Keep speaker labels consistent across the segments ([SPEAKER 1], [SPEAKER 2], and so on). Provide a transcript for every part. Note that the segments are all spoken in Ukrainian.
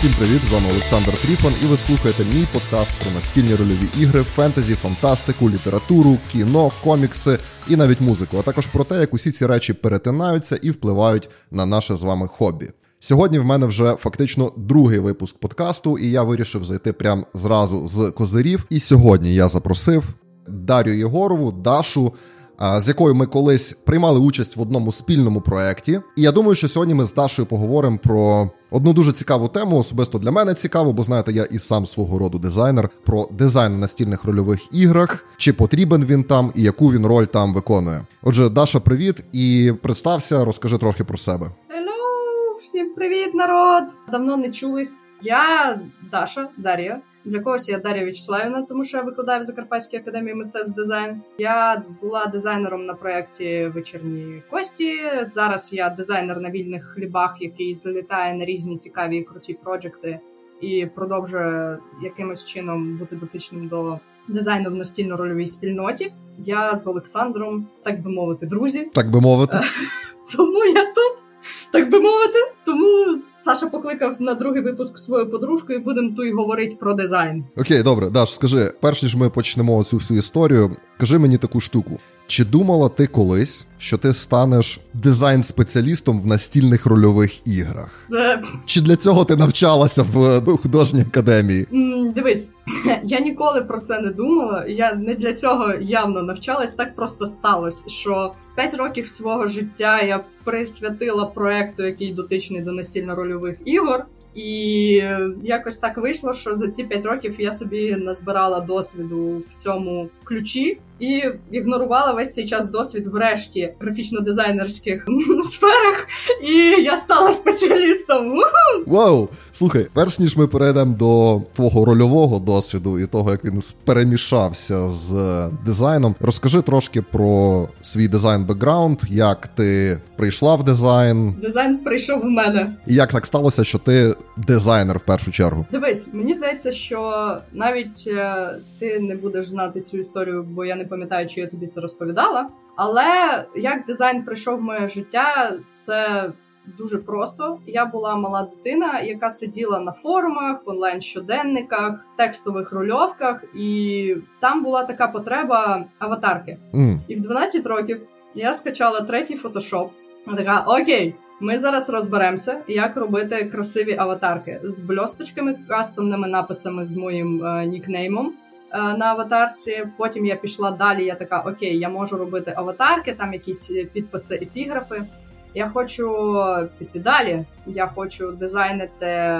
[SPEAKER 1] Всім привіт! З вами Олександр Тріфан, і ви слухаєте мій подкаст про настільні рольові ігри, фентезі, фантастику, літературу, кіно, комікси і навіть музику, а також про те, як усі ці речі перетинаються і впливають на наше з вами хобі. Сьогодні в мене вже фактично другий випуск подкасту, і я вирішив зайти прямо зразу з козирів. І сьогодні я запросив Дар'ю Єгорову, Дашу з якою ми колись приймали участь в одному спільному проєкті. І я думаю, що сьогодні ми з Дашою поговоримо про одну дуже цікаву тему, особисто для мене цікаво, бо знаєте, я і сам свого роду дизайнер про дизайн на настільних рольових іграх, чи потрібен він там і яку він роль там виконує. Отже, Даша, привіт і представся, розкажи трохи про себе.
[SPEAKER 2] Всім привіт, народ! Давно не чулись. Я Даша Дар'я. Для когось я Дар'я Вячеславівна, тому що я викладаю в Закарпатській академії мистецтв дизайн. Я була дизайнером на проєкті Вечірні Кості. Зараз я дизайнер на вільних хлібах, який залітає на різні цікаві і круті проджекти і продовжує якимось чином бути дотичним до дизайну в настільно-рольовій спільноті. Я з Олександром, так би мовити, друзі.
[SPEAKER 1] Так би мовити.
[SPEAKER 2] Тому я тут так би мовити. Тому Саша покликав на другий випуск свою подружку, і будемо тут говорити про дизайн.
[SPEAKER 1] Окей, добре, Даш, скажи, перш ніж ми почнемо цю всю історію, скажи мені таку штуку. Чи думала ти колись, що ти станеш дизайн-спеціалістом в настільних рольових іграх?
[SPEAKER 2] Е...
[SPEAKER 1] Чи для цього ти навчалася в ну, художній академії?
[SPEAKER 2] Дивись, я ніколи про це не думала. Я не для цього явно навчалась. Так просто сталося, що 5 років свого життя я присвятила проекту, який дотичний до настільно-рольових ігор. І якось так вийшло, що за ці 5 років я собі назбирала досвіду в цьому ключі і ігнорувала весь цей час досвід врешті графічно-дизайнерських сферах, і я стала спеціалістом.
[SPEAKER 1] Вау! Слухай, перш ніж ми перейдемо до твого рольового досвіду і того, як він перемішався з дизайном, розкажи трошки про свій дизайн-бекграунд, як ти прийшла в дизайн.
[SPEAKER 2] Дизайн прийшов в мене.
[SPEAKER 1] І як так сталося, що ти дизайнер в першу чергу?
[SPEAKER 2] Дивись, мені здається, що навіть е, ти не будеш знати цю історію, бо я не пам'ятаю, чи я тобі це розповідала. Але як дизайн прийшов в моє життя, це дуже просто. Я була мала дитина, яка сиділа на форумах, онлайн-щоденниках, текстових рульовках, і там була така потреба аватарки.
[SPEAKER 1] Mm.
[SPEAKER 2] І в 12 років я скачала третій фотошоп. Така окей. Ми зараз розберемося, як робити красиві аватарки з бльосточками, кастомними написами з моїм е, нікнеймом. Е, на аватарці. Потім я пішла далі. Я така: Окей, я можу робити аватарки, там якісь підписи, епіграфи. Я хочу піти далі. Я хочу дизайнити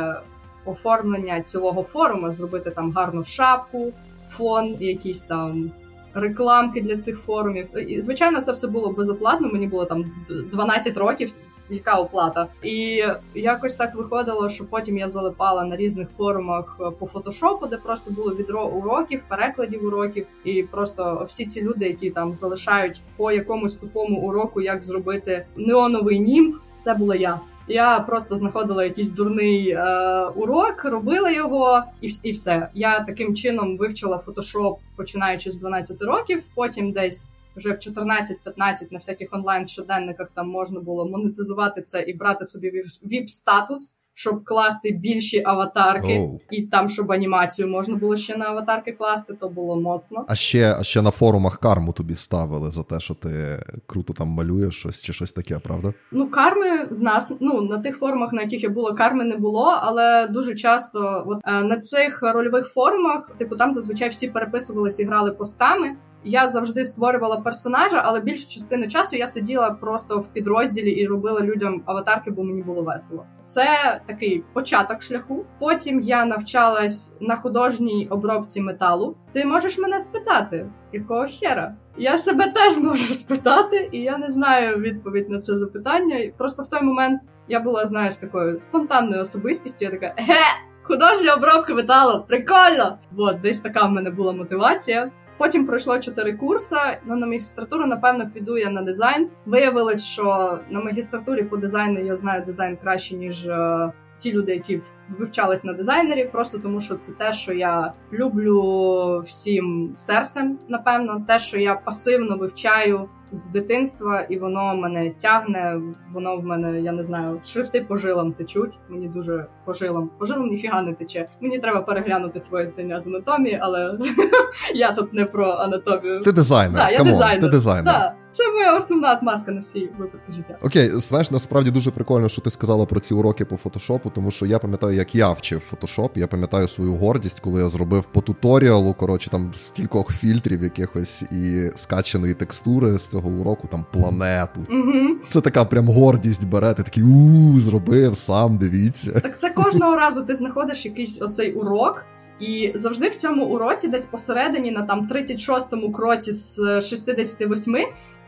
[SPEAKER 2] оформлення цілого форуму, зробити там гарну шапку, фон, якісь там. Рекламки для цих форумів. І, Звичайно, це все було безоплатно. Мені було там 12 років яка оплата. І якось так виходило, що потім я залипала на різних форумах е, по фотошопу, де просто було відро уроків, перекладів уроків, і просто всі ці люди, які там залишають по якомусь тупому уроку, як зробити неоновий німб, це була я. Я просто знаходила якийсь дурний е, урок, робила його, і і все. Я таким чином вивчила фотошоп, починаючи з 12 років. Потім десь вже в 14-15 на всяких онлайн щоденниках там можна було монетизувати це і брати собі віп статус. Щоб класти більші аватарки, oh. і там, щоб анімацію можна було ще на аватарки класти, то було моцно.
[SPEAKER 1] А ще а ще на форумах карму тобі ставили за те, що ти круто там малюєш щось чи щось таке, правда?
[SPEAKER 2] Ну, карми в нас ну на тих форумах, на яких я була, карми не було, але дуже часто, от е, на цих рольових форумах, типу, там зазвичай всі переписувалися і грали постами. Я завжди створювала персонажа, але більшу частину часу я сиділа просто в підрозділі і робила людям аватарки, бо мені було весело. Це такий початок шляху. Потім я навчалась на художній обробці металу. Ти можеш мене спитати, якого хера? Я себе теж можу спитати, і я не знаю відповідь на це запитання. Просто в той момент я була, знаєш, такою спонтанною особистістю. Я така ге, художня обробка металу, прикольно! От десь така в мене була мотивація. Потім пройшло чотири курси. Ну на магістратуру, напевно, піду я на дизайн. Виявилось, що на магістратурі по дизайну я знаю дизайн краще ніж. Е, ті люди, які вивчались на дизайнері, просто тому що це те, що я люблю всім серцем, напевно, те, що я пасивно вивчаю з дитинства, і воно мене тягне. Воно в мене, я не знаю, шрифти по жилам течуть. Мені дуже по жилам. По жилам ніфіга не тече. Мені треба переглянути своє знання з анатомії, але я тут не про анатомію.
[SPEAKER 1] Ти дизайнер.
[SPEAKER 2] Так, я дизайнер.
[SPEAKER 1] Ти дизайнер.
[SPEAKER 2] Це моя основна отмазка на всі випадки життя.
[SPEAKER 1] Окей, знаєш, насправді дуже прикольно, що ти сказала про ці уроки по фотошопу, тому що я пам'ятаю, як я вчив фотошоп. Я пам'ятаю свою гордість, коли я зробив по туторіалу, коротше, там з кількох фільтрів якихось і скачаної текстури з цього уроку, там планету.
[SPEAKER 2] Угу.
[SPEAKER 1] Це така прям гордість бере, ти такий у зробив сам, дивіться.
[SPEAKER 2] Так це кожного разу ти знаходиш якийсь оцей урок. І завжди в цьому уроці, десь посередині, на там 36-му кроці з 68,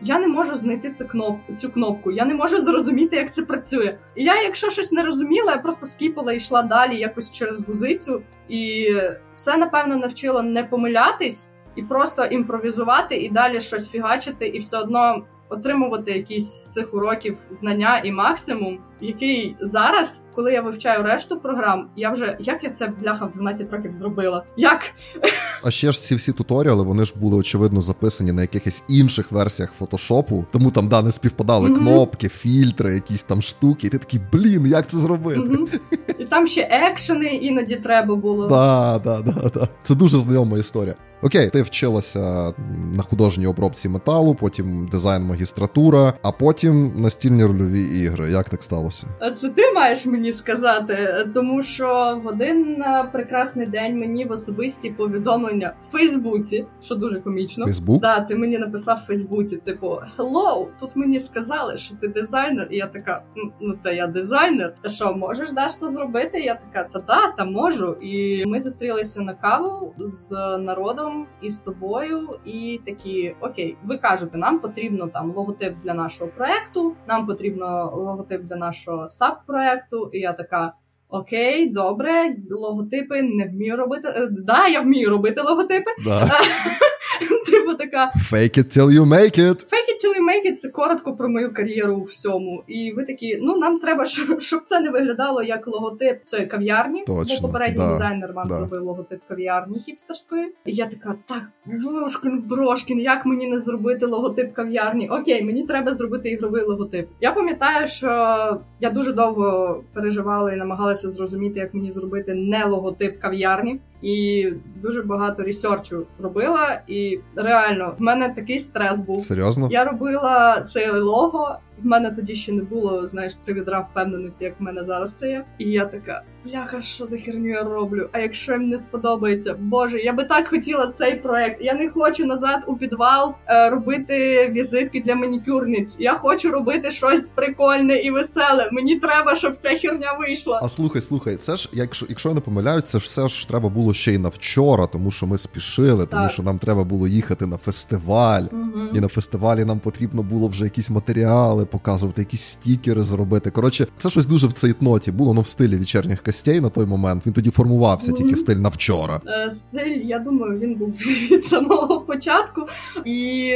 [SPEAKER 2] я не можу знайти цю кнопку, цю кнопку. Я не можу зрозуміти, як це працює. І я, якщо щось не розуміла, я просто скіпала і йшла далі якось через гузицю. І це, напевно, навчило не помилятись і просто імпровізувати і далі щось фігачити, і все одно отримувати якісь з цих уроків знання і максимум, який зараз, коли я вивчаю решту програм, я вже як я це бляха в 12 років зробила? Як?
[SPEAKER 1] А ще ж ці всі туторіали, вони ж були очевидно записані на якихось інших версіях фотошопу, тому там да не співпадали
[SPEAKER 2] Мгм.
[SPEAKER 1] кнопки, фільтри, якісь там штуки, і ти такий, блін, як це зробити?
[SPEAKER 2] Мгм. І там ще екшени іноді треба було.
[SPEAKER 1] Да, да, да, да. Це дуже знайома історія. Окей, ти вчилася на художній обробці металу, потім дизайн магістратура, а потім настільні рольові ігри. Як так сталося?
[SPEAKER 2] А Це ти маєш мені сказати, тому що в один е, прекрасний день мені в особисті повідомлення в Фейсбуці, що дуже комічно.
[SPEAKER 1] Фейсбук?
[SPEAKER 2] Да, ти мені написав в Фейсбуці, типу, hello, тут мені сказали, що ти дизайнер, і я така, ну та я дизайнер. Та що, можеш даш то зробити? Я така, та да, та можу. І ми зустрілися на каву з народом і з тобою, і такі, окей, ви кажете, нам потрібно там логотип для нашого проекту, нам потрібно логотип для нашого саб-проекту. І я така. Окей, добре, логотипи не вмію робити. Е, Да, я вмію робити логотипи.
[SPEAKER 1] Да.
[SPEAKER 2] Типу така
[SPEAKER 1] Fake it till you make it.
[SPEAKER 2] Fake it till you make it – це коротко про мою кар'єру у всьому. І ви такі, ну нам треба, щоб це не виглядало як логотип цієї кав'ярні.
[SPEAKER 1] Точно,
[SPEAKER 2] бо попередній
[SPEAKER 1] да,
[SPEAKER 2] дизайнер вам
[SPEAKER 1] да.
[SPEAKER 2] зробив логотип кав'ярні хіпстерської. І я така, так, Брошкін, Брошкін, як мені не зробити логотип кав'ярні? Окей, мені треба зробити ігровий логотип. Я пам'ятаю, що я дуже довго переживала і намагалася зрозуміти, як мені зробити не логотип кав'ярні. І дуже багато ресерчу робила. І реально, в мене такий стрес був.
[SPEAKER 1] Серйозно?
[SPEAKER 2] Я робила це лого. В мене тоді ще не було, знаєш, три відра впевненості, як в мене зараз це є. І я така, бляха, що за херню я роблю? А якщо їм не сподобається, боже, я би так хотіла цей проект. Я не хочу назад у підвал е, робити візитки для манікюрниць. Я хочу робити щось прикольне і веселе. Мені треба, щоб ця херня вийшла.
[SPEAKER 1] А слухай, слухай, це ж, якщо, якщо я не помиляюсь, це ж все ж треба було ще й на вчора, тому що ми спішили, тому
[SPEAKER 2] Так.
[SPEAKER 1] що нам треба було їхати на фестиваль.
[SPEAKER 2] Мгм.
[SPEAKER 1] І на фестивалі нам потрібно було вже якісь матеріали показувати, якісь стікери зробити. Коротше, це щось дуже в цейтноті було, ну в стилі вечірніх костей на той момент. Він тоді формувався, тільки стиль на вчора.
[SPEAKER 2] Е, Стиль, я думаю, він був від самого початку. І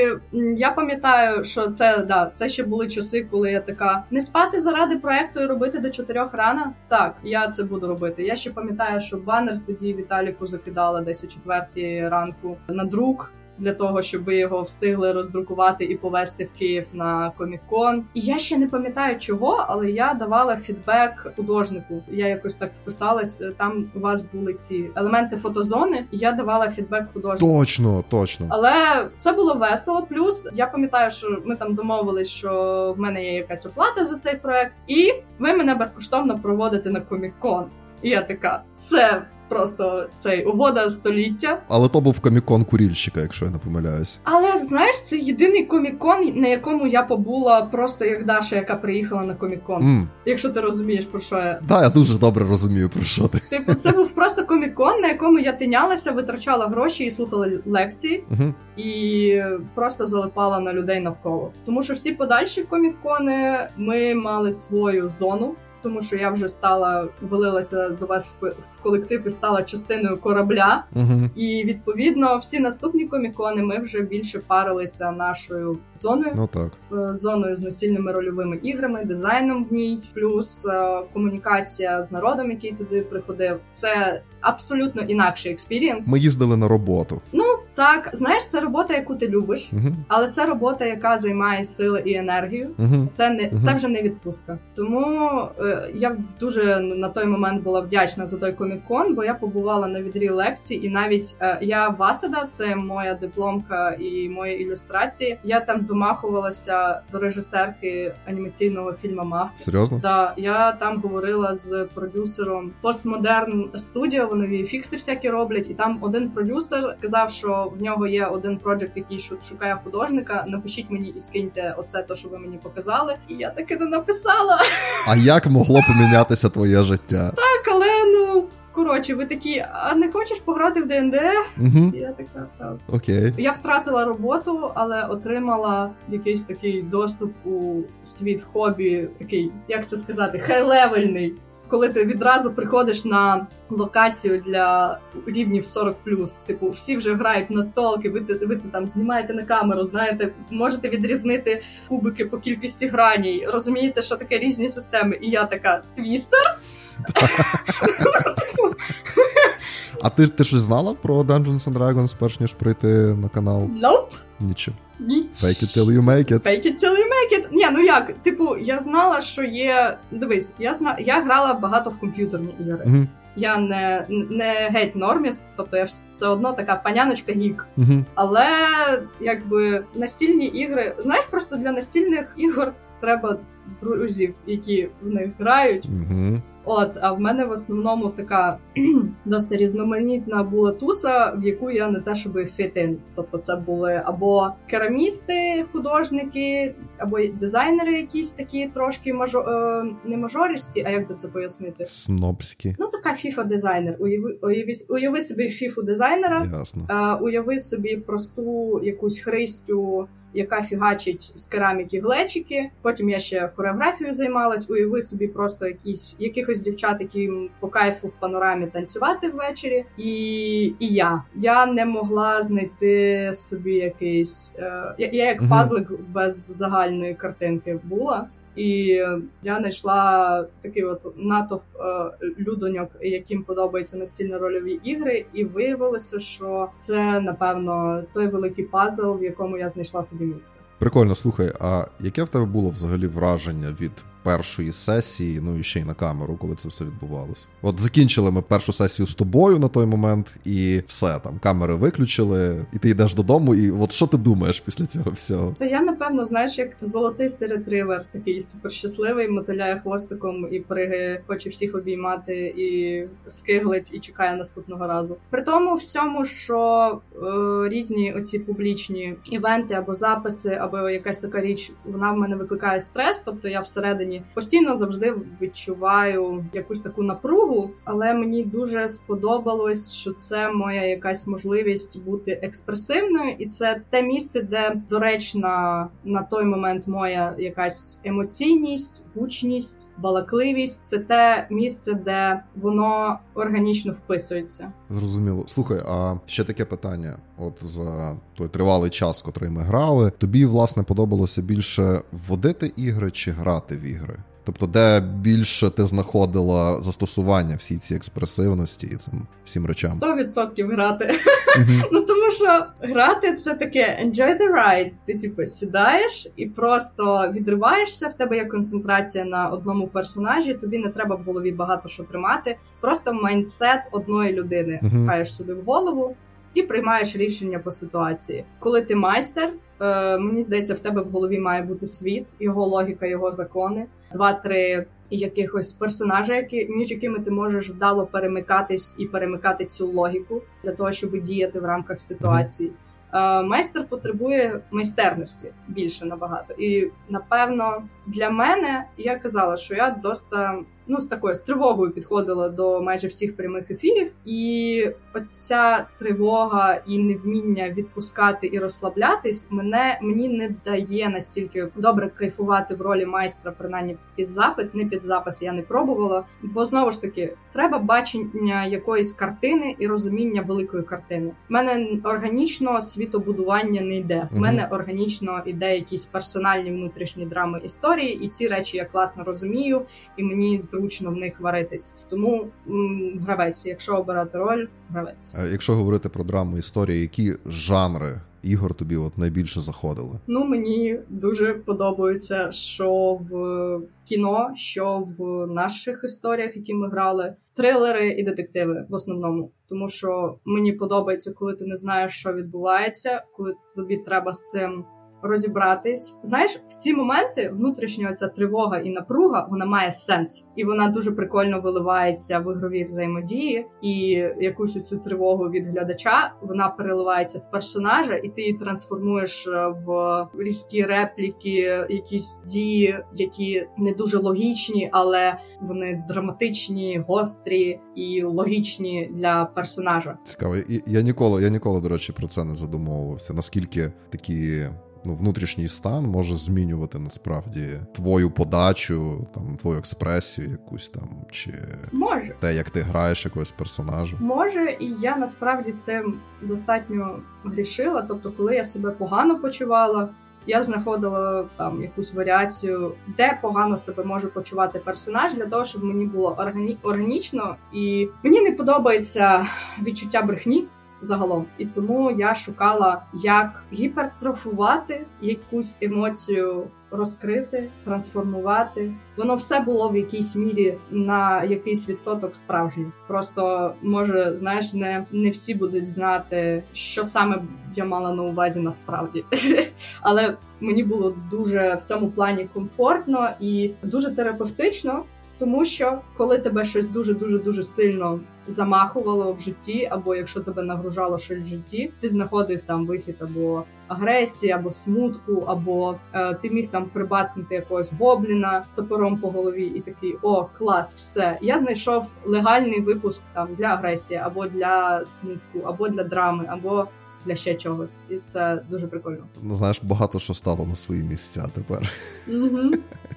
[SPEAKER 2] я пам'ятаю, що це да, це ще були часи, коли я така не спати заради проекту і робити до чотирьох рана. Так, я це буду робити. Я ще пам'ятаю, що банер тоді Віталіку закидала десь о четвертій ранку на друк. Для того, щоб ви його встигли роздрукувати і повезти в Київ на комік-кон. І я ще не пам'ятаю чого, але я давала фідбек художнику. Я якось так вписалась. е, Там у вас були ці елементи фотозони, і я давала фідбек художнику.
[SPEAKER 1] Точно, точно.
[SPEAKER 2] Але це було весело. Плюс я пам'ятаю, що ми там домовились, що в мене є якась оплата за цей проект, і ви мене безкоштовно проводите на комік-кон. І я така, це просто цей угода століття.
[SPEAKER 1] Але то був комікон курільщика, якщо я не помиляюсь.
[SPEAKER 2] Але знаєш, це єдиний комік-кон, на якому я побула просто як Даша, яка приїхала на комік-кон.
[SPEAKER 1] М,
[SPEAKER 2] Якщо ти розумієш про що я.
[SPEAKER 1] Да, я дуже добре розумію, про що ти.
[SPEAKER 2] Типу, це був просто комік-кон, на якому я тинялася, витрачала гроші і слухала лекції.
[SPEAKER 1] Угу.
[SPEAKER 2] і просто залипала на людей навколо. Тому що всі подальші комікони ми мали свою зону. Тому що я вже стала вилилася до вас в колектив і стала частиною корабля.
[SPEAKER 1] Угу.
[SPEAKER 2] І відповідно всі наступні комікони ми вже більше парилися нашою зоною,
[SPEAKER 1] Ну так.
[SPEAKER 2] е, зоною з настільними рольовими іграми, дизайном в ній, плюс е, комунікація з народом, який туди приходив. Це абсолютно інакший experience.
[SPEAKER 1] Ми їздили на роботу.
[SPEAKER 2] Ну Так, знаєш, це робота, яку ти любиш,
[SPEAKER 1] Угу.
[SPEAKER 2] але це робота, яка займає сили і енергію.
[SPEAKER 1] Угу.
[SPEAKER 2] Це не
[SPEAKER 1] Мгм.
[SPEAKER 2] це вже не відпустка. Тому е, я дуже на той момент була вдячна за той комік-кон, бо я побувала на відрі лекцій, і навіть е, я Васада, це моя дипломка і мої ілюстрації. Я там домахувалася до режисерки анімаційного фільму Мавки.
[SPEAKER 1] Серйозно?
[SPEAKER 2] Да, я там говорила з продюсером Postmodern Studio, Вони VFX всякі роблять, і там один продюсер сказав, що в нього є один проджект, який шу- шукає художника. Напишіть мені і скиньте оце, то що ви мені показали. І я таки не написала.
[SPEAKER 1] А як могло помінятися твоє життя?
[SPEAKER 2] Так, але ну коротше, ви такі, а не хочеш пограти в ДНД?
[SPEAKER 1] Угу.
[SPEAKER 2] Я така так.
[SPEAKER 1] Окей.
[SPEAKER 2] Я втратила роботу, але отримала якийсь такий доступ у світ хобі, такий, як це сказати, хай-левельний. Коли ти відразу приходиш на локацію для рівнів 40 типу, всі вже грають в настолки, ви, ви це там знімаєте на камеру, знаєте, можете відрізнити кубики по кількості граній, розумієте, що таке різні системи. І я така твістер.
[SPEAKER 1] А ти, ти щось знала про Dungeons and Dragons, перш ніж прийти на канал?
[SPEAKER 2] Nope.
[SPEAKER 1] Нічого.
[SPEAKER 2] Ні.
[SPEAKER 1] Fake it till you make it.
[SPEAKER 2] Fake it till you make it. Ні, ну як? Типу, я знала, що є. Дивись, я зна... я грала багато в комп'ютерні ігри.
[SPEAKER 1] Угу.
[SPEAKER 2] Я не, не геть норміст, тобто я все одно така паняночка гік.
[SPEAKER 1] Угу.
[SPEAKER 2] Але якби настільні ігри, знаєш, просто для настільних ігор треба друзів, які в них грають.
[SPEAKER 1] Угу.
[SPEAKER 2] От, а в мене в основному така досить різноманітна була туса, в яку я не те, щоб фітин. Тобто, це були або керамісти, художники, або дизайнери, якісь такі трошки мажо... е, не мажористі, а як би це пояснити?
[SPEAKER 1] Снобські.
[SPEAKER 2] Ну, така фіфа-дизайнер. Уяви, уяви, уяви собі фіфу-дизайнера,
[SPEAKER 1] Ясно.
[SPEAKER 2] е, уяви собі просту якусь христю, яка фігачить з кераміки глечики. Потім я ще хореографією займалась. Уяви собі просто якісь якихось дівчат, які по кайфу в панорамі танцювати ввечері. І, і я. Я не могла знайти собі якийсь. Е, я, я як пазлик без загальної картинки була. І я знайшла такий от натовп е, людоньок, яким подобаються настільно-рольові ігри, і виявилося, що це напевно той великий пазл, в якому я знайшла собі місце.
[SPEAKER 1] Прикольно, слухай, а яке в тебе було взагалі враження від першої сесії, ну і ще й на камеру, коли це все відбувалося? От закінчили ми першу сесію з тобою на той момент, і все там, камери виключили, і ти йдеш додому, і от що ти думаєш після цього всього?
[SPEAKER 2] Та я напевно, знаєш, як золотистий ретривер, такий суперщасливий, мотиляє хвостиком і пригає, хоче всіх обіймати і скиглить, і чекає наступного разу. При тому всьому, що е, різні оці публічні івенти або записи, або якась така річ, вона в мене викликає стрес. Тобто я всередині постійно завжди відчуваю якусь таку напругу, але мені дуже сподобалось, що це моя якась можливість бути експресивною, і це те місце, де доречна на той момент моя якась емоційність, гучність, балакливість. Це те місце, де воно органічно вписується.
[SPEAKER 1] Зрозуміло. Слухай, а ще таке питання: от за той тривалий час, котрий ми грали, тобі власне подобалося більше вводити ігри чи грати в ігри? Тобто, де більше ти знаходила застосування всій цій експресивності і цим всім речам?
[SPEAKER 2] 100% грати. Ну тому що грати це таке enjoy the ride. Ти типу сідаєш і просто відриваєшся. В тебе є концентрація на одному персонажі. Тобі не треба в голові багато що тримати. Просто майндсет одної людини
[SPEAKER 1] Мгм.
[SPEAKER 2] пхаєш собі в голову і приймаєш рішення по ситуації. Коли ти майстер, е, мені здається, в тебе в голові має бути світ, його логіка, його закони, два-три. Якихось персонажа, які між якими ти можеш вдало перемикатись і перемикати цю логіку для того, щоб діяти в рамках ситуації. Е, майстер потребує майстерності більше набагато. І напевно для мене я казала, що я доста ну з такою з тривогою підходила до майже всіх прямих ефірів, і оця тривога і невміння відпускати і розслаблятись мене мені не дає настільки добре кайфувати в ролі майстра, принаймні під запис, не під запис я не пробувала. Бо знову ж таки, треба бачення якоїсь картини і розуміння великої картини. У мене органічно світобудування не йде. У мене органічно йде якісь персональні внутрішні драми історії, і ці речі я класно розумію, і мені зрозуміло зручно в них варитись. Тому м, гравець, якщо обирати роль, гравець.
[SPEAKER 1] Якщо говорити про драму історії, які жанри ігор тобі от найбільше заходили?
[SPEAKER 2] Ну мені дуже подобається, що в кіно, що в наших історіях, які ми грали, трилери і детективи в основному. Тому що мені подобається, коли ти не знаєш, що відбувається, коли тобі треба з цим розібратись. Знаєш, в ці моменти внутрішня ця тривога і напруга вона має сенс, і вона дуже прикольно виливається в ігровій взаємодії. І якусь цю тривогу від глядача вона переливається в персонажа, і ти її трансформуєш е, в різкі репліки, якісь дії, які не дуже логічні, але вони драматичні, гострі і логічні для персонажа.
[SPEAKER 1] Цікаво, і я ніколи, я ніколи, до речі, про це не задумовувався. Наскільки такі ну, внутрішній стан може змінювати насправді твою подачу, там твою експресію, якусь там чи
[SPEAKER 2] може
[SPEAKER 1] те, як ти граєш якогось персонажа.
[SPEAKER 2] Може, і я насправді цим достатньо грішила. Тобто, коли я себе погано почувала. Я знаходила там якусь варіацію, де погано себе може почувати персонаж, для того, щоб мені було органі... органічно, і мені не подобається відчуття брехні загалом. І тому я шукала, як гіпертрофувати якусь емоцію. Розкрити, трансформувати, воно все було в якійсь мірі на якийсь відсоток справжнє. Просто може, знаєш, не не всі будуть знати, що саме я мала на увазі насправді, але мені було дуже в цьому плані комфортно і дуже терапевтично, тому що коли тебе щось дуже дуже дуже сильно замахувало в житті, або якщо тебе нагружало щось в житті, ти знаходив там вихід або агресії, або смутку, або е, ти міг там прибацнути якогось гобліна топором по голові, і такий о, клас, все. Я знайшов легальний випуск там для агресії, або для смутку, або для драми, або для ще чогось, і це дуже прикольно.
[SPEAKER 1] Ну знаєш, багато що стало на свої місця тепер.
[SPEAKER 2] Угу.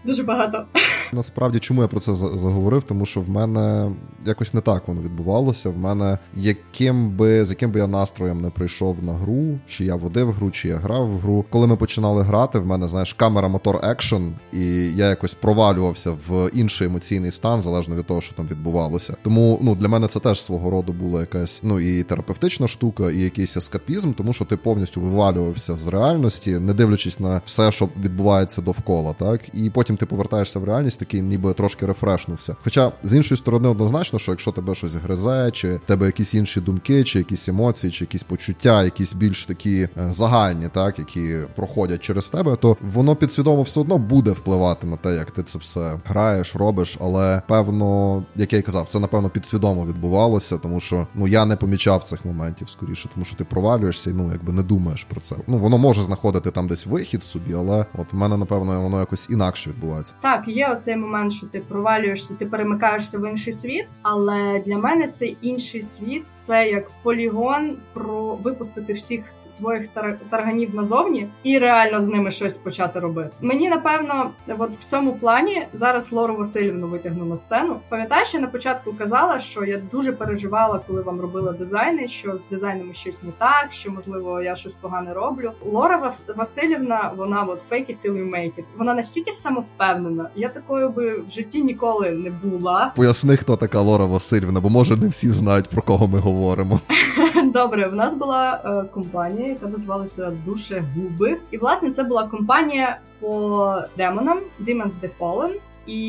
[SPEAKER 2] Дуже багато.
[SPEAKER 1] Насправді, чому я про це заговорив? Тому що в мене якось не так воно відбувалося. В мене яким би з яким би я настроєм не прийшов на гру, чи я водив гру, чи я грав в гру. Коли ми починали грати, в мене знаєш камера, мотор, екшен, і я якось провалювався в інший емоційний стан, залежно від того, що там відбувалося. Тому ну для мене це теж свого роду була якась ну і терапевтична штука, і якийсь ескапізм, тому що ти повністю вивалювався з реальності, не дивлячись на все, що відбувається довкола, так і потім ти повертаєшся в реальність такий ніби трошки рефрешнувся. Хоча з іншої сторони, однозначно, що якщо тебе щось гризе, чи тебе якісь інші думки, чи якісь емоції, чи якісь почуття, якісь більш такі е, загальні, так які проходять через тебе, то воно підсвідомо все одно буде впливати на те, як ти це все граєш, робиш. Але певно, як я й казав, це напевно підсвідомо відбувалося, тому що ну я не помічав цих моментів скоріше, тому що ти провалюєшся і ну якби не думаєш про це. Ну воно може знаходити там десь вихід собі, але от в мене напевно воно якось інакше відбувається.
[SPEAKER 2] Так, є оцей момент, що ти провалюєшся, ти перемикаєшся в інший світ. Але для мене цей інший світ це як полігон про випустити всіх своїх тар- тарганів назовні і реально з ними щось почати робити. Мені напевно, от в цьому плані зараз Лору Васильівну витягну на сцену. Пам'ятаєш, я на початку казала, що я дуже переживала, коли вам робила дизайни, що з дизайнами щось не так, що можливо я щось погане роблю. Лора Васильівна, вона от fake it till you make it. Вона настільки самовпевнена. Я такою би в житті ніколи не була.
[SPEAKER 1] Поясни, хто така Лора Васильівна, бо може не всі знають про кого ми говоримо.
[SPEAKER 2] Добре, в нас була е, компанія, яка називалася Душегуби. І власне це була компанія по демонам Demons The Fallen. І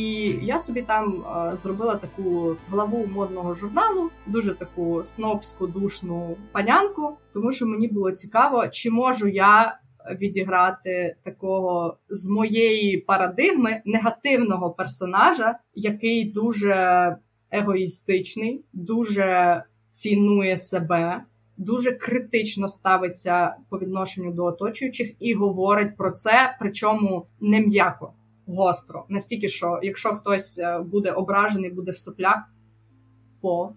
[SPEAKER 2] я собі там е, зробила таку главу модного журналу, дуже таку снобську душну панянку, тому що мені було цікаво, чи можу я відіграти такого з моєї парадигми негативного персонажа, який дуже егоїстичний, дуже цінує себе. Дуже критично ставиться по відношенню до оточуючих і говорить про це, причому не м'яко, гостро. Настільки, що якщо хтось е, буде ображений, буде в соплях по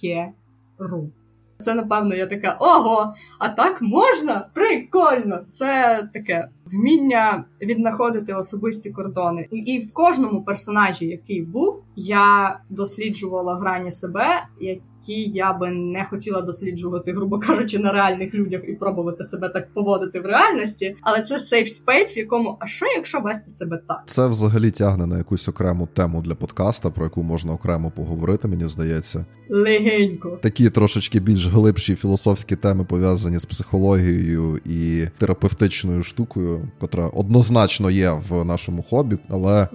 [SPEAKER 2] херу. Це, напевно, я така ого, а так можна? Прикольно! Це таке вміння віднаходити особисті кордони. І, в кожному персонажі, який був, я досліджувала грані себе, які я би не хотіла досліджувати, грубо кажучи, на реальних людях і пробувати себе так поводити в реальності. Але це safe space, в якому а що, якщо вести себе так?
[SPEAKER 1] Це взагалі тягне на якусь окрему тему для подкаста, про яку можна окремо поговорити, мені здається.
[SPEAKER 2] Легенько.
[SPEAKER 1] Такі трошечки більш глибші філософські теми пов'язані з психологією і терапевтичною штукою, котра однозначно є в нашому хобі, але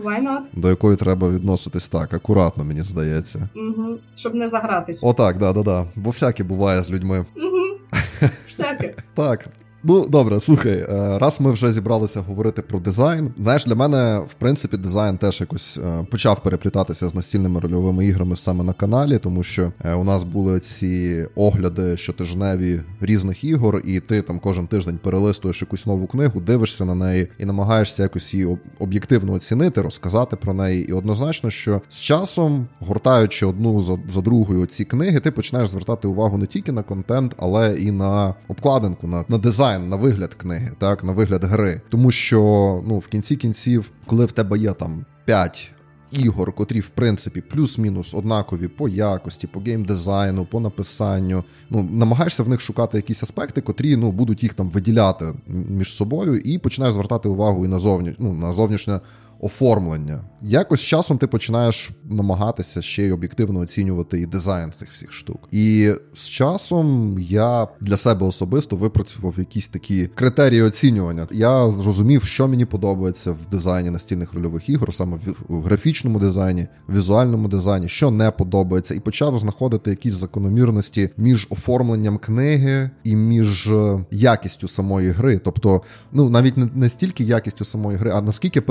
[SPEAKER 1] до якої треба відноситись так, акуратно, мені здається.
[SPEAKER 2] Угу. Щоб не загратися.
[SPEAKER 1] Отак, да, да, да. Бо всяке буває з людьми.
[SPEAKER 2] Угу. Всяке.
[SPEAKER 1] Так. Ну, добре, слухай, е, раз ми вже зібралися говорити про дизайн. Знаєш, для мене, в принципі, дизайн теж якось е, почав переплітатися з настільними рольовими іграми саме на каналі, тому що е, у нас були ці огляди щотижневі різних ігор, і ти там кожен тиждень перелистуєш якусь нову книгу, дивишся на неї і намагаєшся якось її об'єктивно оцінити, розказати про неї. І однозначно, що з часом, гортаючи одну за, за другою ці книги, ти починаєш звертати увагу не тільки на контент, але і на обкладинку, на, на дизайн дизайн на вигляд книги, так, на вигляд гри. Тому що ну, в кінці кінців, коли в тебе є там 5 ігор, котрі, в принципі, плюс-мінус однакові по якості, по геймдизайну, по написанню, ну, намагаєшся в них шукати якісь аспекти, котрі ну, будуть їх там виділяти між собою, і починаєш звертати увагу і на зовні, ну, на зовнішнє оформлення. Якось з часом ти починаєш намагатися ще й об'єктивно оцінювати і дизайн цих всіх штук. І з часом я для себе особисто випрацював якісь такі критерії оцінювання. Я зрозумів, що мені подобається в дизайні настільних рольових ігор, саме в графічному дизайні, візуальному дизайні, що не подобається, і почав знаходити якісь закономірності між оформленням книги і між е, якістю самої гри. Тобто, ну навіть не стільки якістю самої гри, а наскільки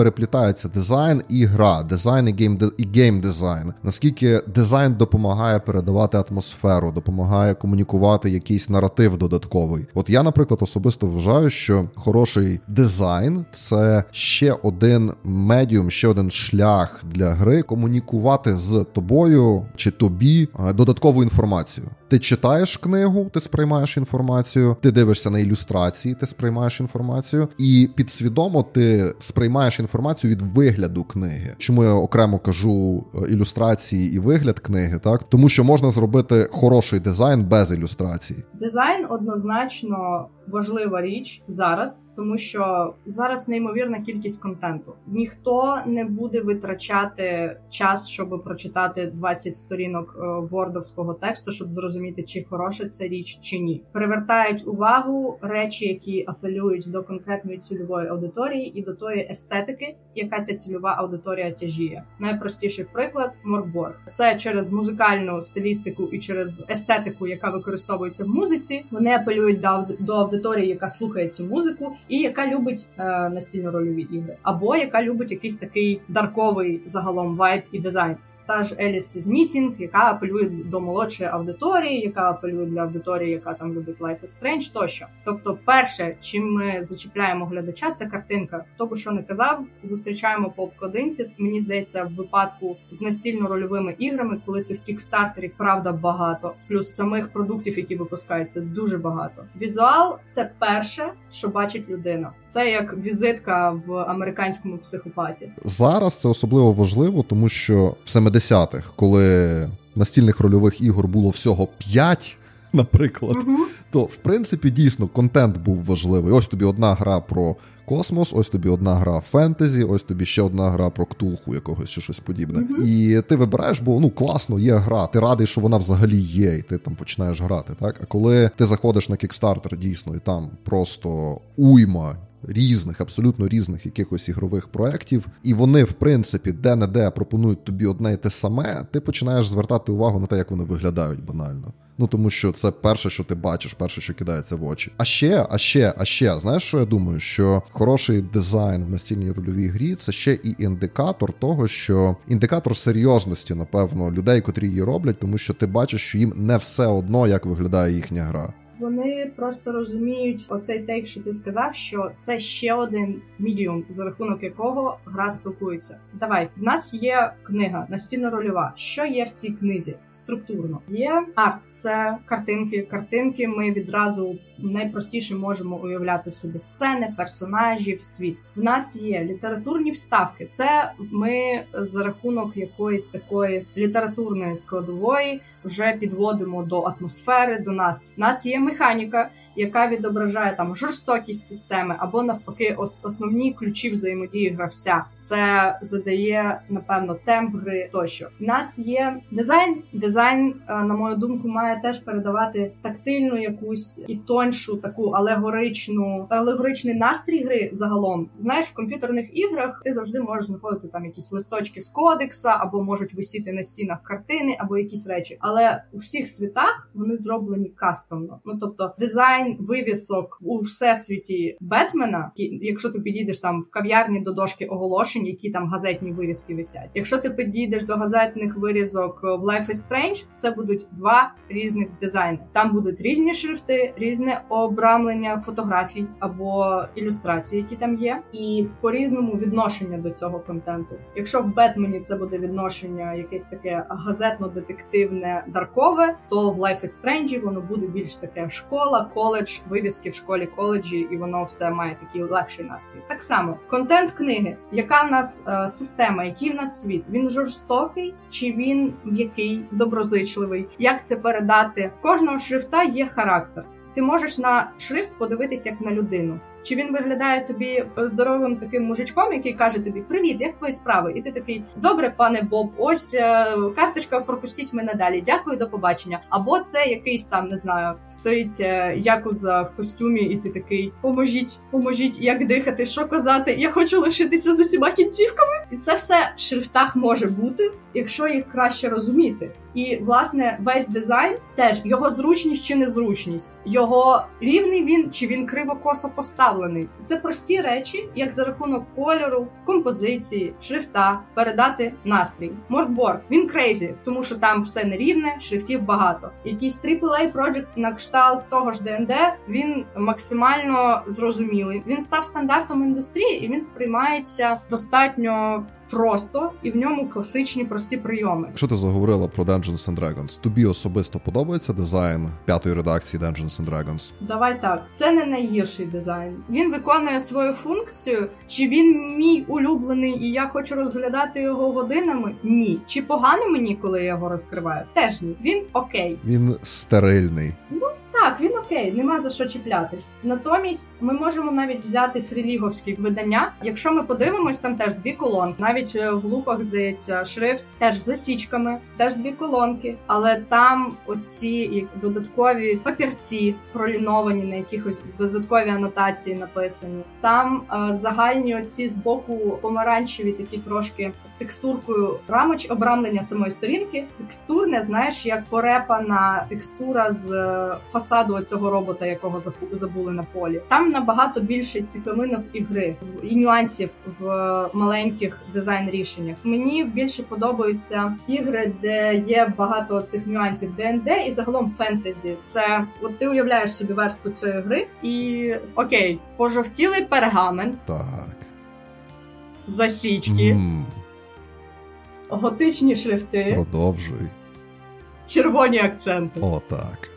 [SPEAKER 1] переплітається дизайн і гра, дизайн і гейм і game design. Наскільки дизайн допомагає передавати атмосферу, допомагає комунікувати якийсь наратив додатковий. От я, наприклад, особисто вважаю, що хороший дизайн це ще один медіум, ще один шлях для гри комунікувати з тобою чи тобі е, додаткову інформацію. Ти читаєш книгу, ти сприймаєш інформацію, ти дивишся на ілюстрації, ти сприймаєш інформацію, і підсвідомо ти сприймаєш інформацію від вигляду книги. Чому я окремо кажу е, ілюстрації і вигляд книги, так тому що можна зробити хороший дизайн без ілюстрації.
[SPEAKER 2] Дизайн однозначно важлива річ зараз, тому що зараз неймовірна кількість контенту. Ніхто не буде витрачати час, щоб прочитати 20 сторінок е, вордовського тексту, щоб зрозуміти, чи хороша це річ чи ні. Привертають увагу речі, які апелюють до конкретної цільової аудиторії і до тої естетики, яка ця цільова аудиторія тяжіє. Найпростіший приклад Моркборг. Це через музикальну стилістику і через естетику, яка використовується в музиці. Вони апелюють до аудиторії аудиторії, яка слухає цю музику, і яка любить е, настільно рольові ігри, або яка любить якийсь такий дарковий загалом вайб і дизайн та ж Alice Is Missing, яка апелює до молодшої аудиторії, яка апелює для аудиторії, яка там любить Life is Strange тощо. Тобто, перше, чим ми зачіпляємо глядача, це картинка. Хто би що не казав, зустрічаємо по обкладинці. Мені здається, в випадку з настільно-рольовими іграми, коли цих кікстартерів правда багато, плюс самих продуктів, які випускаються, дуже багато. Візуал це перше, що бачить людина. Це як візитка в американському психопаті.
[SPEAKER 1] Зараз це особливо важливо, тому що в 70-х, коли настільних рольових ігор було всього 5, наприклад, uh-huh. то в принципі дійсно контент був важливий. Ось тобі одна гра про космос, ось тобі одна гра фентезі, ось тобі ще одна гра про ктулху якогось чи щось подібне. Uh-huh. І ти вибираєш, бо ну класно, є гра. Ти радий, що вона взагалі є, і ти там починаєш грати. Так, а коли ти заходиш на кікстартер, дійсно, і там просто уйма різних, абсолютно різних якихось ігрових проєктів, і вони, в принципі, де-не-де пропонують тобі одне й те саме, ти починаєш звертати увагу на те, як вони виглядають банально. Ну тому що це перше, що ти бачиш, перше, що кидається в очі. А ще, а ще, а ще, знаєш, що я думаю? Що хороший дизайн в настільній рольовій грі це ще і індикатор того, що індикатор серйозності, напевно, людей, котрі її роблять, тому що ти бачиш, що їм не все одно, як виглядає їхня гра.
[SPEAKER 2] Вони просто розуміють оцей тейк, що ти сказав, що це ще один мідіум, за рахунок якого гра спілкується. Давай в нас є книга настільно рольова. Що є в цій книзі? Структурно є арт, це картинки. Картинки ми відразу найпростіше можемо уявляти собі сцени, персонажів, світ. В нас є літературні вставки. Це ми за рахунок якоїсь такої літературної складової вже підводимо до атмосфери, до настрою. У нас є механіка, яка відображає там жорстокість системи, або навпаки, основні ключі взаємодії гравця. Це задає напевно темп гри тощо. У нас є дизайн. Дизайн, е, на мою думку, має теж передавати тактильну якусь і тоншу таку алегоричну, алегоричний настрій гри загалом. Знаєш, в комп'ютерних іграх ти завжди можеш знаходити там якісь листочки з кодекса, або можуть висіти на стінах картини, або якісь речі. Але у всіх світах вони зроблені кастомно. Ну тобто дизайн вивісок у всесвіті Бетмена, якщо ти підійдеш там в кав'ярні до дошки оголошень, які там газетні вирізки висять. Якщо ти підійдеш до газетних вирізок в Life is Strange, це будуть два різних дизайни. Там будуть різні шрифти, різне обрамлення фотографій або ілюстрацій, які там є, і по різному відношення до цього контенту. Якщо в Бетмені це буде відношення, якесь таке газетно-детективне даркове, то в Life is Strange воно буде більш таке школа, коледж, вивіски в школі, коледжі, і воно все має такий легший настрій. Так само контент книги, яка в нас е, система, який в нас світ, він жорстокий чи він м'який, доброзичливий? Як це передати? Кожного шрифта є характер. Ти можеш на шрифт подивитися як на людину. Чи він виглядає тобі здоровим таким мужичком, який каже тобі Привіт, як твої справи? І ти такий добре, пане Боб, ось е, карточка, пропустіть мене далі. Дякую, до побачення. Або це якийсь там не знаю, стоїть е, якудза в костюмі, і ти такий поможіть, поможіть, як дихати, що казати. Я хочу лишитися з усіма кінцівками. І це все в шрифтах може бути, якщо їх краще розуміти. І власне весь дизайн теж його зручність чи незручність, його рівний він чи він криво косо поставлений. Це прості речі, як за рахунок кольору, композиції, шрифта передати настрій. Mörk Borg він crazy, тому що там все нерівне, шрифтів багато. Якийсь AAA project на кшталт того ж ДНД він максимально зрозумілий. Він став стандартом індустрії і він сприймається достатньо просто і в ньому класичні прості прийоми.
[SPEAKER 1] Якщо ти заговорила про Dungeons and Dragons, тобі особисто подобається дизайн п'ятої редакції Dungeons and Dragons?
[SPEAKER 2] Давай так, це не найгірший дизайн. Він виконує свою функцію. Чи він мій улюблений, і я хочу розглядати його годинами? Ні. Чи погано мені, коли я його розкриваю? Теж ні. Він окей.
[SPEAKER 1] Він стерильний.
[SPEAKER 2] Ну так, він окей, нема за що чіплятись. Натомість ми можемо навіть взяти фріліговські видання. Якщо ми подивимось, там теж дві колонки. Навіть е, в лупах здається шрифт теж з засічками, теж дві колонки. Але там оці додаткові папірці проліновані на якихось додаткові анотації написані. Там е, загальні оці з боку помаранчеві, такі трошки з текстуркою рамоч обрамлення самої сторінки. Текстурне, знаєш, як порепана текстура з е, фасаду цього робота, якого забули на полі. Там набагато більше цікавинок ігри і нюансів в маленьких дизайн рішеннях. Мені більше подобаються ігри, де є багато цих нюансів ДНД і загалом фентезі. Це от ти уявляєш собі верстку цієї гри, і окей, пожовтілий пергамент.
[SPEAKER 1] Так.
[SPEAKER 2] Засічки. Mm. Готичні шрифти.
[SPEAKER 1] Продовжуй.
[SPEAKER 2] Червоні акценти.
[SPEAKER 1] О, так.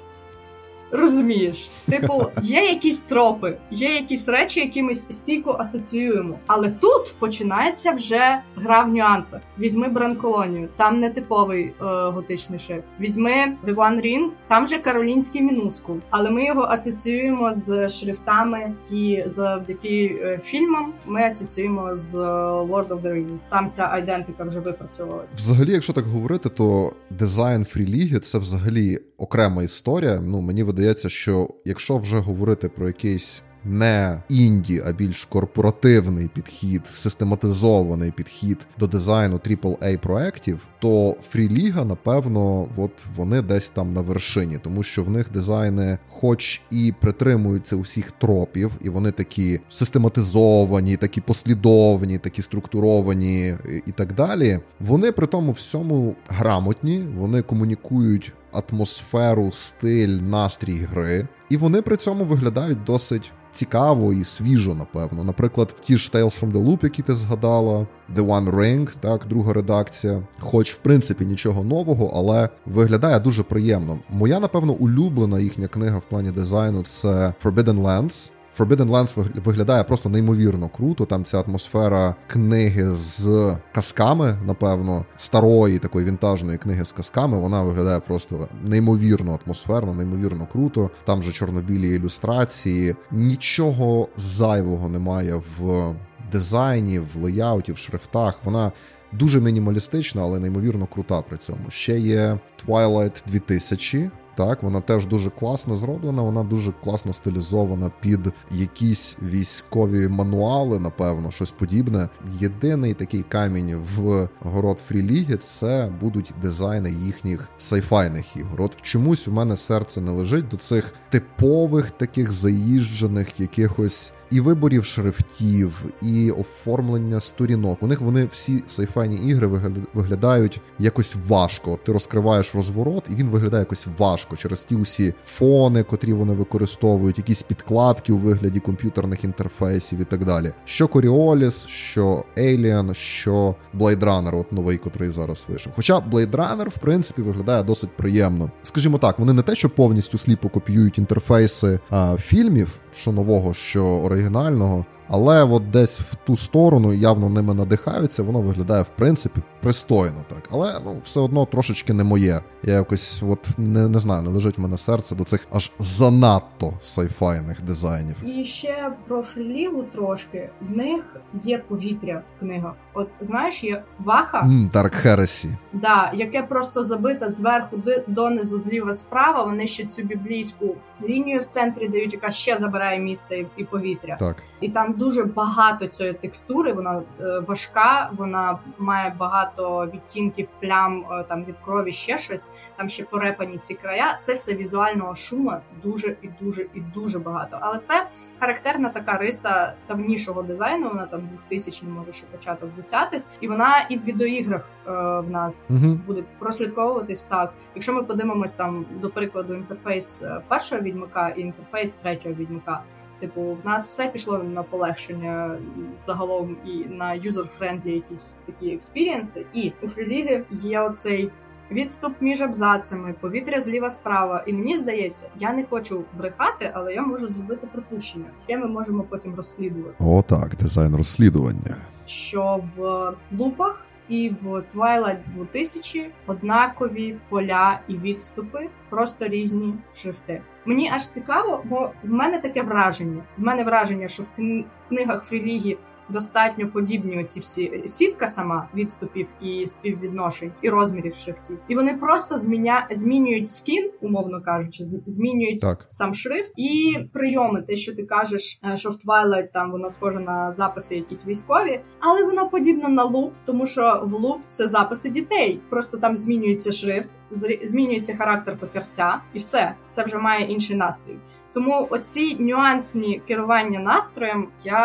[SPEAKER 2] Розумієш, типу, є якісь тропи, є якісь речі, які ми стійко асоціюємо. Але тут починається вже гра в нюансах. Візьми бранколонію, там не типовий е, готичний шрифт. Візьми The One Ring, там же каролінський мінускул. Але ми його асоціюємо з шрифтами, які завдяки е, фільмам ми асоціюємо з е, Lord of the Rings. Там ця айдентика вже випрацьовувалася.
[SPEAKER 1] Взагалі, якщо так говорити, то дизайн фріліги це взагалі окрема історія. Ну мені видається, що якщо вже говорити про якийсь не інді, а більш корпоративний підхід, систематизований підхід до дизайну aaa проектів, то Фріліга, напевно, от вони десь там на вершині, тому що в них дизайни, хоч і притримуються усіх тропів, і вони такі систематизовані, такі послідовні, такі структуровані і так далі. Вони при тому всьому грамотні, вони комунікують атмосферу, стиль, настрій гри, і вони при цьому виглядають досить цікаво і свіжо, напевно. Наприклад, ті ж Tales from the Loop, які ти згадала, The One Ring, так, друга редакція. Хоч, в принципі, нічого нового, але виглядає дуже приємно. Моя, напевно, улюблена їхня книга в плані дизайну це Forbidden Lands. Forbidden Lands виглядає просто неймовірно круто. Там ця атмосфера книги з казками, напевно, старої такої вінтажної книги з казками. Вона виглядає просто неймовірно атмосферно, неймовірно круто. Там же чорнобілі ілюстрації. Нічого зайвого немає в дизайні, в леяуті, в шрифтах. Вона. Дуже мінімалістична, але неймовірно крута при цьому. Ще є Twilight 2000, так, вона теж дуже класно зроблена, вона дуже класно стилізована під якісь військові мануали, напевно, щось подібне. Єдиний такий камінь в город Фріліги це будуть дизайни їхніх сайфайних ігор. От чомусь в мене серце не лежить до цих типових таких заїжджених якихось і виборів шрифтів, і оформлення сторінок. У них вони всі сайфайні ігри виглядають якось важко. Ти розкриваєш розворот, і він виглядає якось важко через ті усі фони, котрі вони використовують, якісь підкладки у вигляді комп'ютерних інтерфейсів і так далі. Що Coriolis, що Alien, що Blade Runner, от новий, котрий зараз вийшов. Хоча Blade Runner, в принципі, виглядає досить приємно. Скажімо так, вони не те, що повністю сліпо копіюють інтерфейси а, фільмів, що нового, що оригінального, але от десь в ту сторону явно ними надихаються, воно виглядає в принципі пристойно так. Але ну все одно трошечки не моє. Я якось от не не знаю, не лежить в мене серце до цих аж занадто сайфайних дизайнів.
[SPEAKER 2] І ще про фрілігу трошки в них є повітря в книгах. От знаєш, є ваха
[SPEAKER 1] mm, Dark Heresy.
[SPEAKER 2] Да, яке просто забите зверху донизу, зліва справа. Вони ще цю біблійську лінію в центрі дають, яка ще забирає місце і повітря.
[SPEAKER 1] Так
[SPEAKER 2] і там дуже багато цієї текстури. Вона е, важка, вона має багато відтінків, плям е, там від крові, ще щось. Там ще порепані ці края. Це все візуального шуму дуже і дуже і дуже багато. Але це характерна така риса давнішого дизайну. Вона там 2000 може ще початок 10-х. і вона і в відеоіграх е, в нас угу. буде прослідковуватись так. Якщо ми подивимось там до прикладу інтерфейс е, першого відьмака і інтерфейс третього відьмака, типу, в нас все пішло на полегшення загалом і на user-friendly якісь такі experience'и. І у Фріліги є оцей. Відступ між абзацами, повітря зліва справа, і мені здається, я не хочу брехати, але я можу зробити припущення, яке ми можемо потім розслідувати.
[SPEAKER 1] О, так, дизайн розслідування.
[SPEAKER 2] Що в лупах і в Twilight 2000 однакові поля і відступи, просто різні шрифти. Мені аж цікаво, бо в мене таке враження. В мене враження, що в книгах Фрілігі достатньо подібні ці всі сітка сама відступів і співвідношень і розмірів шрифтів. І вони просто зміня... змінюють скін, умовно кажучи, змінюють так. сам шрифт і прийоми. Те, що ти кажеш, е, що в Twilight там вона схожа на записи якісь військові, але вона подібна на луп, тому що в луп це записи дітей. Просто там змінюється шрифт змінюється характер папірця, і все це вже має інший настрій. Тому оці нюансні керування настроєм я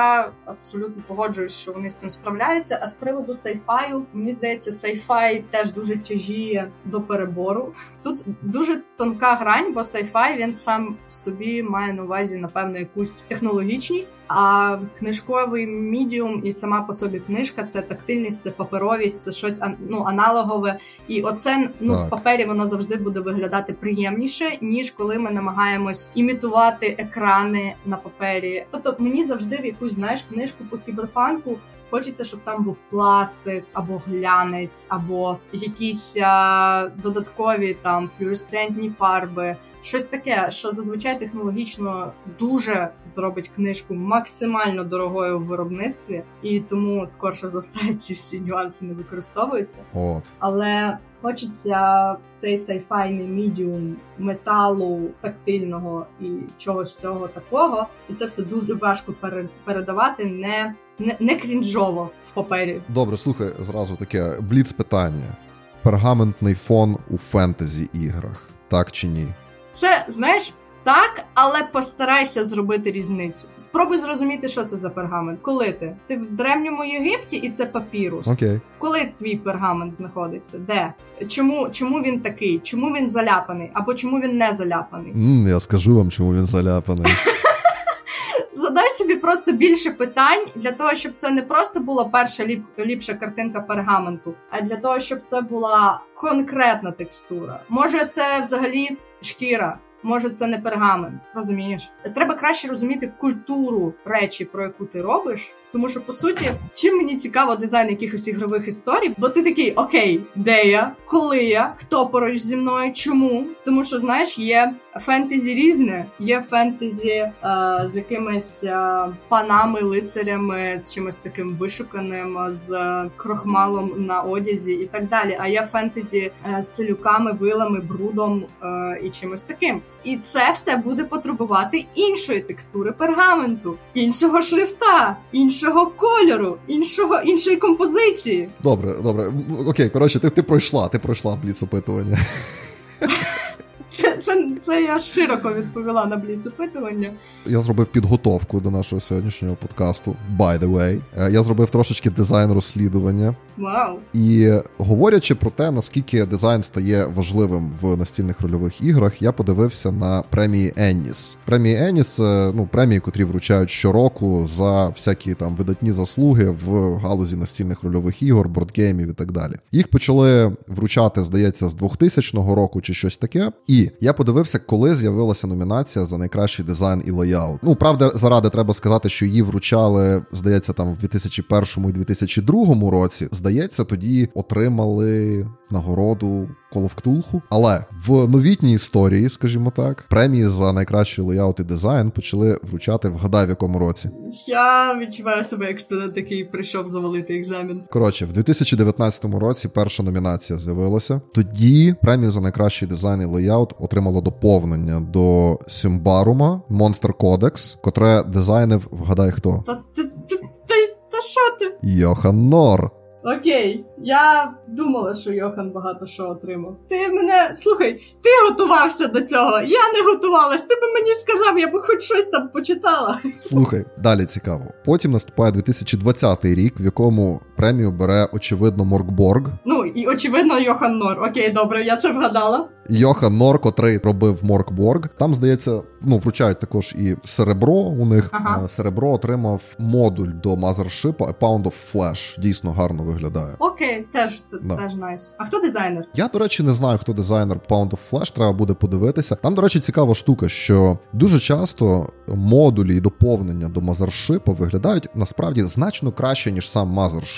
[SPEAKER 2] абсолютно погоджуюсь, що вони з цим справляються. А з приводу сайфаю, мені здається, сайфай теж дуже тяжіє до перебору. Тут дуже тонка грань, бо сайфай він сам в собі має на увазі, напевно, якусь технологічність. А книжковий мідіум і сама по собі книжка це тактильність, це паперовість, це щось ну, аналогове. І оце ну так. в папері воно завжди буде виглядати приємніше, ніж коли ми намагаємось імітувати екрани на папері. Тобто мені завжди в якусь знаєш книжку по кіберпанку. Хочеться, щоб там був пластик, або глянець, або якісь а, додаткові там флюоресцентні фарби. Щось таке, що зазвичай технологічно дуже зробить книжку максимально дорогою в виробництві, і тому скорше за все ці всі нюанси не використовуються.
[SPEAKER 1] От.
[SPEAKER 2] Але Хочеться в цей сайфайний мідіум металу тактильного і чогось цього такого, і це все дуже важко передавати не не, не крінжово в папері.
[SPEAKER 1] Добре, слухай зразу таке бліц питання: пергаментний фон у фентезі іграх, так чи ні?
[SPEAKER 2] Це знаєш, так, але постарайся зробити різницю. Спробуй зрозуміти, що це за пергамент. Коли ти? Ти в древньому Єгипті і це папірус.
[SPEAKER 1] Окей.
[SPEAKER 2] Коли твій пергамент знаходиться? Де? Чому чому він такий? Чому він заляпаний? Або чому він не заляпаний?
[SPEAKER 1] Mm, я скажу вам, чому він заляпаний.
[SPEAKER 2] собі просто більше питань для того, щоб це не просто була перша ліп, ліпша картинка пергаменту, а для того, щоб це була конкретна текстура. Може, це взагалі шкіра. Може, це не пергамент, розумієш? Треба краще розуміти культуру речі, про яку ти робиш, тому що по суті, чим мені цікаво дизайн якихось ігрових історій, бо ти такий окей, де я, коли я, хто поруч зі мною, чому? Тому що знаєш, є фентезі різне, є фентезі е, з якимись е, панами, лицарями, з чимось таким вишуканим, з е, крохмалом на одязі і так далі. А є фентезі е, з селюками, вилами, брудом е, і чимось таким. І це все буде потребувати іншої текстури пергаменту, іншого шрифта, іншого кольору, іншого іншої композиції.
[SPEAKER 1] Добре, добре. Окей, коротше, ти ти пройшла, ти пройшла бліц опитування.
[SPEAKER 2] Це це, це я широко відповіла на бліц опитування.
[SPEAKER 1] Я зробив підготовку до нашого сьогоднішнього подкасту. By the way. Е, я зробив трошечки дизайн розслідування.
[SPEAKER 2] Вау!
[SPEAKER 1] І говорячи про те, наскільки дизайн стає важливим в настільних рольових іграх, я подивився на премії Енніс. Премії Енніс ну премії, котрі вручають щороку за всякі там видатні заслуги в галузі настільних рольових ігор, бордгеймів і так далі. Їх почали вручати, здається, з 2000 року чи щось таке. І я подивився, коли з'явилася номінація за найкращий дизайн і лейаут. Ну правда, заради треба сказати, що її вручали, здається, там в 2001 і 2002 році здається, тоді отримали нагороду Call of Cthulhu. Але в новітній історії, скажімо так, премії за найкращий леяут і дизайн почали вручати вгадай в якому році.
[SPEAKER 2] Я відчуваю себе як студент, який прийшов завалити екзамен.
[SPEAKER 1] Коротше, в 2019 році перша номінація з'явилася. Тоді премію за найкращий дизайн і леяут отримало доповнення до Сімбарума Monster Codex, котре дизайнив вгадай хто.
[SPEAKER 2] Та ти ти та що ти?
[SPEAKER 1] Йохан Нор.
[SPEAKER 2] Окей, я думала, що Йохан багато що отримав. Ти мене слухай, ти готувався до цього. Я не готувалась. Ти би мені сказав, я би хоч щось там почитала.
[SPEAKER 1] Слухай, далі цікаво. Потім наступає 2020 рік, в якому премію бере очевидно Моркборг.
[SPEAKER 2] Ну і очевидно, Йохан Нор. Окей, добре, я це вгадала.
[SPEAKER 1] Йохан Нор, котрий робив Моркборг. Там здається, ну вручають також і серебро. У них ага. серебро отримав модуль до Mothership A Pound of Flash. Дійсно гарно виглядає.
[SPEAKER 2] Окей, теж да. теж найс. А хто дизайнер?
[SPEAKER 1] Я, до речі, не знаю, хто дизайнер Pound of Flash, треба буде подивитися. Там, до речі, цікава штука, що дуже часто модулі і доповнення до Mothership виглядають насправді значно краще, ніж сам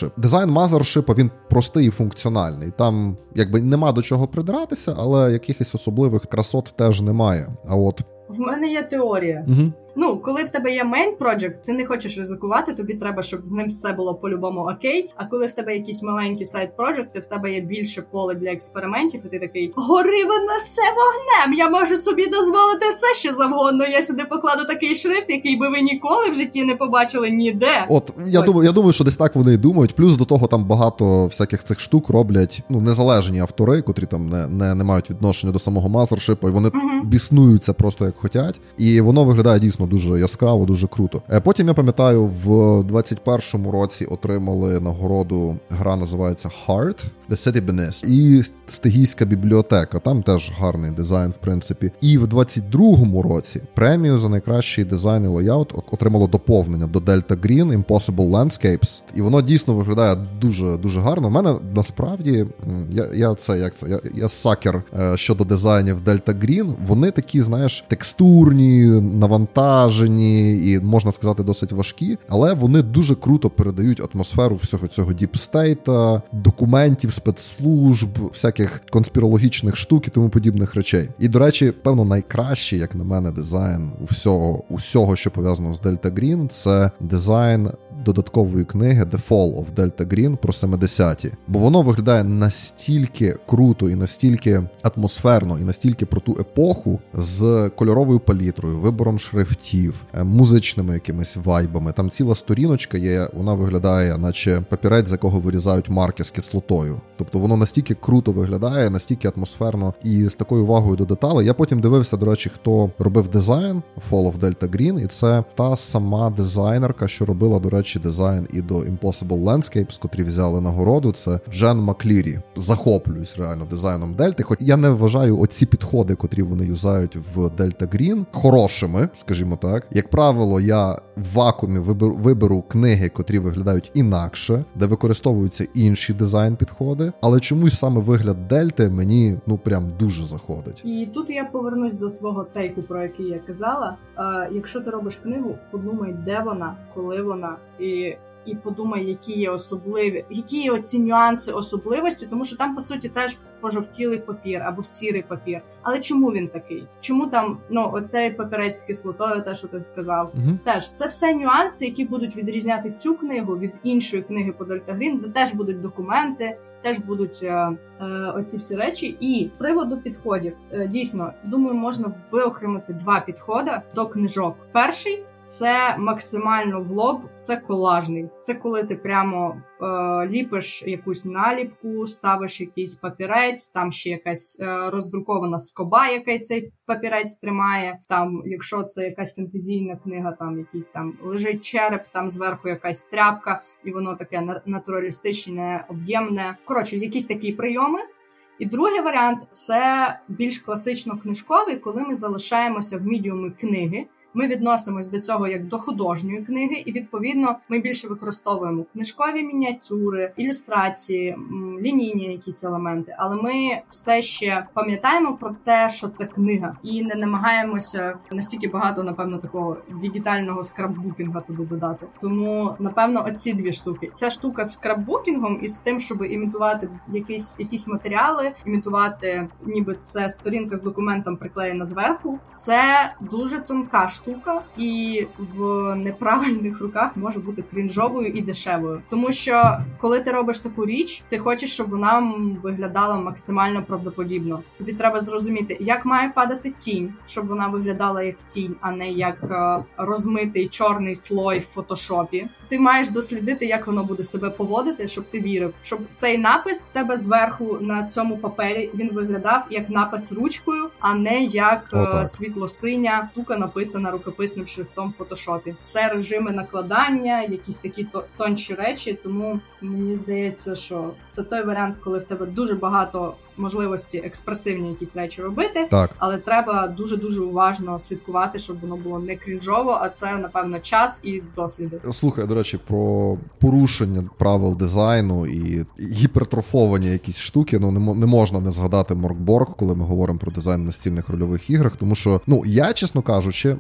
[SPEAKER 1] Mothership. Дизайн Mothership, він простий і функціональний. Там якби нема до чого придиратися, але якихось особливих красот теж немає. А от
[SPEAKER 2] в мене є теорія.
[SPEAKER 1] Угу.
[SPEAKER 2] Ну, коли в тебе є main project, ти не хочеш ризикувати, тобі треба, щоб з ним все було по-любому окей. А коли в тебе якісь маленькі сайт проджекти, в тебе є більше поле для експериментів, і ти такий гори воно все вогнем! Я можу собі дозволити все, що завгодно. Я сюди покладу такий шрифт, який би ви ніколи в житті не побачили ніде.
[SPEAKER 1] От я Ось. думаю, я думаю, що десь так вони і думають. Плюс до того там багато всяких цих штук роблять ну незалежні автори, котрі там не не, не мають відношення до самого мазершипа, і вони угу. біснуються просто як хотять. І воно виглядає дійсно дуже яскраво, дуже круто. Е, потім я пам'ятаю, в 21-му році отримали нагороду. Гра називається Heart, The City Beneath. і Стигійська бібліотека. Там теж гарний дизайн, в принципі. І в 22-му році премію за найкращий дизайн і лейаут отримало доповнення до Delta Green Impossible Landscapes. І воно дійсно виглядає дуже дуже гарно. У мене насправді я я це як це я я sucker е, щодо дизайнів Delta Green. Вони такі, знаєш, текстурні, навантажені і можна сказати досить важкі, але вони дуже круто передають атмосферу всього цього deep state а, документів, спецслужб, всяких конспірологічних штук і тому подібних речей. І до речі, певно, найкращий, як на мене, дизайн усього, усього, що пов'язано з Дельта Грін, це дизайн додаткової книги The Fall of Delta Green про 70-ті. Бо воно виглядає настільки круто і настільки атмосферно, і настільки про ту епоху з кольоровою палітрою, вибором шрифтів, е, музичними якимись вайбами. Там ціла сторіночка є, вона виглядає, наче папірець, з якого вирізають марки з кислотою. Тобто воно настільки круто виглядає, настільки атмосферно і з такою увагою до деталей. Я потім дивився, до речі, хто робив дизайн Fall of Delta Green, і це та сама дизайнерка, що робила, до речі, дизайн і до Impossible Landscapes, котрі взяли нагороду. Це Джен Маклірі. Захоплююсь реально дизайном Дельти. Хоч я не вважаю оці підходи, котрі вони юзають в Delta Green, хорошими, скажімо так. Як правило, я в вакуумі виберу, виберу книги, котрі виглядають інакше, де використовуються інші дизайн-підходи, але чомусь саме вигляд дельти мені ну прям дуже заходить.
[SPEAKER 2] І тут я повернусь до свого тейку, про який я казала. Е, Якщо ти робиш книгу, подумай, де вона, коли вона і і подумай, які є особливі, які є оці нюанси особливості, тому що там по суті теж пожовтілий папір або сірий папір. Але чому він такий? Чому там ну оцей папірець з кислотою, те, що ти сказав,
[SPEAKER 1] угу.
[SPEAKER 2] теж це все нюанси, які будуть відрізняти цю книгу від іншої книги по Дельтагрін, де теж будуть документи, теж будуть е, е, оці всі речі. І приводу підходів е, дійсно думаю, можна виокремити два підходи до книжок. Перший це максимально в лоб, це колажний. Це коли ти прямо е, ліпиш якусь наліпку, ставиш якийсь папірець, там ще якась е, роздрукована скоба, яка цей папірець тримає. Там, якщо це якась фентезійна книга, там якийсь там лежить череп, там зверху якась тряпка, і воно таке натуралістичне, об'ємне. Коротше, якісь такі прийоми. І другий варіант це більш класично книжковий, коли ми залишаємося в мідіумі книги. Ми відносимось до цього як до художньої книги, і відповідно ми більше використовуємо книжкові мініатюри, ілюстрації, лінійні якісь елементи. Але ми все ще пам'ятаємо про те, що це книга, і не намагаємося настільки багато, напевно, такого дігітального скраббукінга туди додати. Тому напевно, оці дві штуки. Ця штука з скраббукінгом і з тим, щоб імітувати якісь якісь матеріали, імітувати, ніби це сторінка з документом приклеєна зверху. Це дуже тонка штука штука, і в неправильних руках може бути крінжовою і дешевою. Тому що коли ти робиш таку річ, ти хочеш, щоб вона виглядала максимально правдоподібно. Тобі треба зрозуміти, як має падати тінь, щоб вона виглядала як тінь, а не як е, розмитий чорний слой в фотошопі. Ти маєш дослідити, як воно буде себе поводити, щоб ти вірив, щоб цей напис в тебе зверху на цьому папері він виглядав як напис ручкою, а не як е, світло-синя штука написана рукописним шрифтом в фотошопі. Це режими накладання, якісь такі тонші речі. Тому мені здається, що це той варіант, коли в тебе дуже багато можливості експресивні якісь речі робити,
[SPEAKER 1] так
[SPEAKER 2] але треба дуже дуже уважно слідкувати, щоб воно було не крінжово, а це напевно час і досліди.
[SPEAKER 1] Слухай, до речі, про порушення правил дизайну і гіпертрофовані якісь штуки. Ну не можна не згадати Моркборг, коли ми говоримо про дизайн настільних рольових іграх. Тому що ну я, чесно кажучи, е,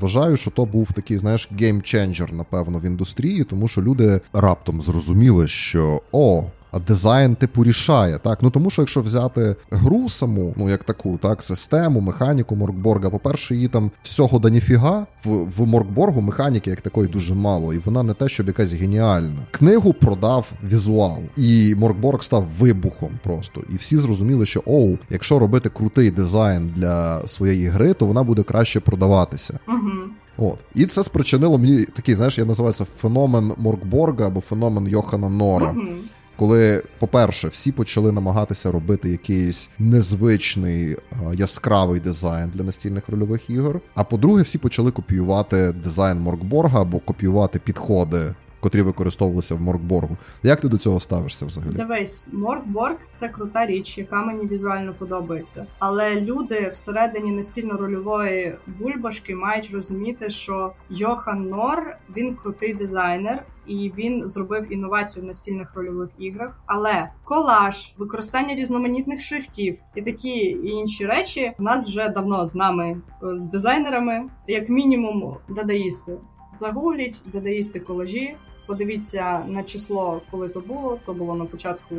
[SPEAKER 1] вважаю, що то був такий, знаєш, геймченджер, напевно, в індустрії, тому що люди раптом зрозуміли, що о дизайн типу рішає. Так, ну тому що якщо взяти гру саму, ну як таку, так, систему, механіку Моркборга, по-перше, її там всього да ніфіга. В в Моркборгу механіки як такої дуже мало, і вона не те, щоб якась геніальна. Книгу продав візуал, і Моркборг став вибухом просто. І всі зрозуміли, що оу, якщо робити крутий дизайн для своєї гри, то вона буде краще продаватися.
[SPEAKER 2] Угу.
[SPEAKER 1] От. І це спричинило мені такий, знаєш, я називаю це феномен Моркборга або феномен Йохана Нора.
[SPEAKER 2] Mm-hmm
[SPEAKER 1] коли, по-перше, всі почали намагатися робити якийсь незвичний яскравий дизайн для настільних рольових ігор. А по-друге, всі почали копіювати дизайн Моркборга або копіювати підходи. Котрі використовувалися в Моркборгу. Як ти до цього ставишся взагалі?
[SPEAKER 2] Дивись, Моркборг це крута річ, яка мені візуально подобається. Але люди всередині настільно-рольової бульбашки мають розуміти, що Йохан Нор він крутий дизайнер, і він зробив інновацію в настільних рольових іграх. Але колаж, використання різноманітних шрифтів і такі інші речі в нас вже давно з нами з дизайнерами, як мінімум, дадаїсти. Загугліть, дадаїсти колажі. Подивіться на число, коли то було. То було на початку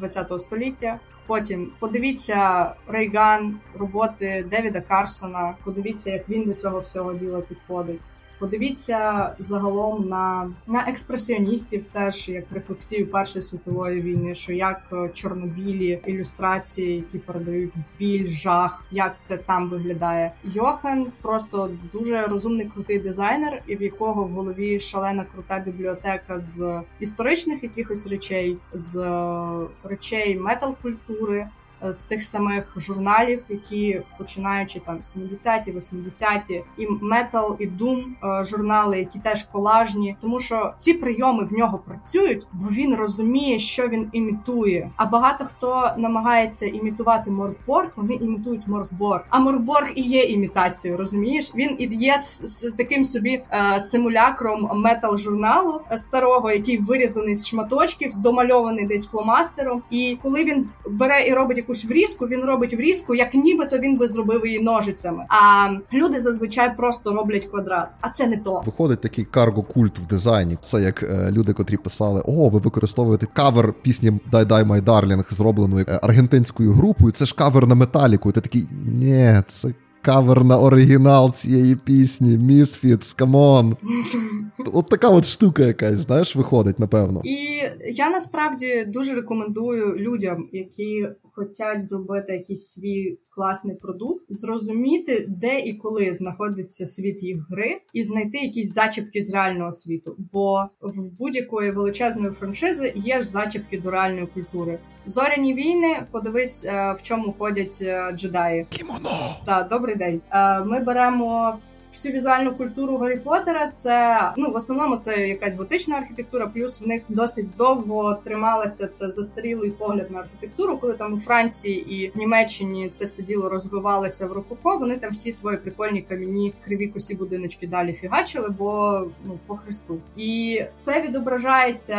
[SPEAKER 2] ХХ століття. Потім подивіться Рейган, роботи Девіда Карсона. Подивіться, як він до цього всього діла підходить. Подивіться загалом на на експресіоністів, теж як рефлексію Першої світової війни, що як е, чорнобілі ілюстрації, які передають біль, жах, як це там виглядає. Йохан просто дуже розумний крутий дизайнер, і в якого в голові шалена крута бібліотека з історичних якихось речей, з е, речей метал культури. е, з тих самих журналів, які починаючи там 70-ті, 80-ті, і метал, і Doom е, журнали, які теж колажні, тому що ці прийоми в нього працюють, бо він розуміє, що він імітує. А багато хто намагається імітувати Моркборг, вони імітують Моркборг. А Моркборг і є імітацією, розумієш? Він і є з, таким собі е, симулякром метал журналу старого, який вирізаний з шматочків, домальований десь фломастером. І коли він бере і робить якусь врізку, він робить врізку, як нібито він би зробив її ножицями. А люди зазвичай просто роблять квадрат. А це не то.
[SPEAKER 1] Виходить такий карго-культ в дизайні. Це як е, люди, котрі писали: О, ви використовуєте кавер пісні «Die, Die My Darling, зробленої е, аргентинською групою. Це ж кавер на металіку. І Ти такий ні, це кавер на оригінал цієї пісні. Misfits, come on. От така от штука якась, знаєш, виходить, напевно.
[SPEAKER 2] І я насправді дуже рекомендую людям, які хочуть зробити якийсь свій класний продукт, зрозуміти, де і коли знаходиться світ їх гри, і знайти якісь зачіпки з реального світу. Бо в будь-якої величезної франшизи є ж зачіпки до реальної культури. Зоряні війни, подивись, е, в чому ходять е, джедаї.
[SPEAKER 1] Кімоно!
[SPEAKER 2] Так, добрий день. Е, ми беремо всю візуальну культуру Гаррі Поттера це ну в основному це якась готична архітектура, плюс в них досить довго трималася це застарілий погляд на архітектуру, коли там у Франції і в Німеччині це все діло розвивалося в рококо. Вони там всі свої прикольні кам'яні криві косі будиночки далі фігачили, бо ну по хресту. І це відображається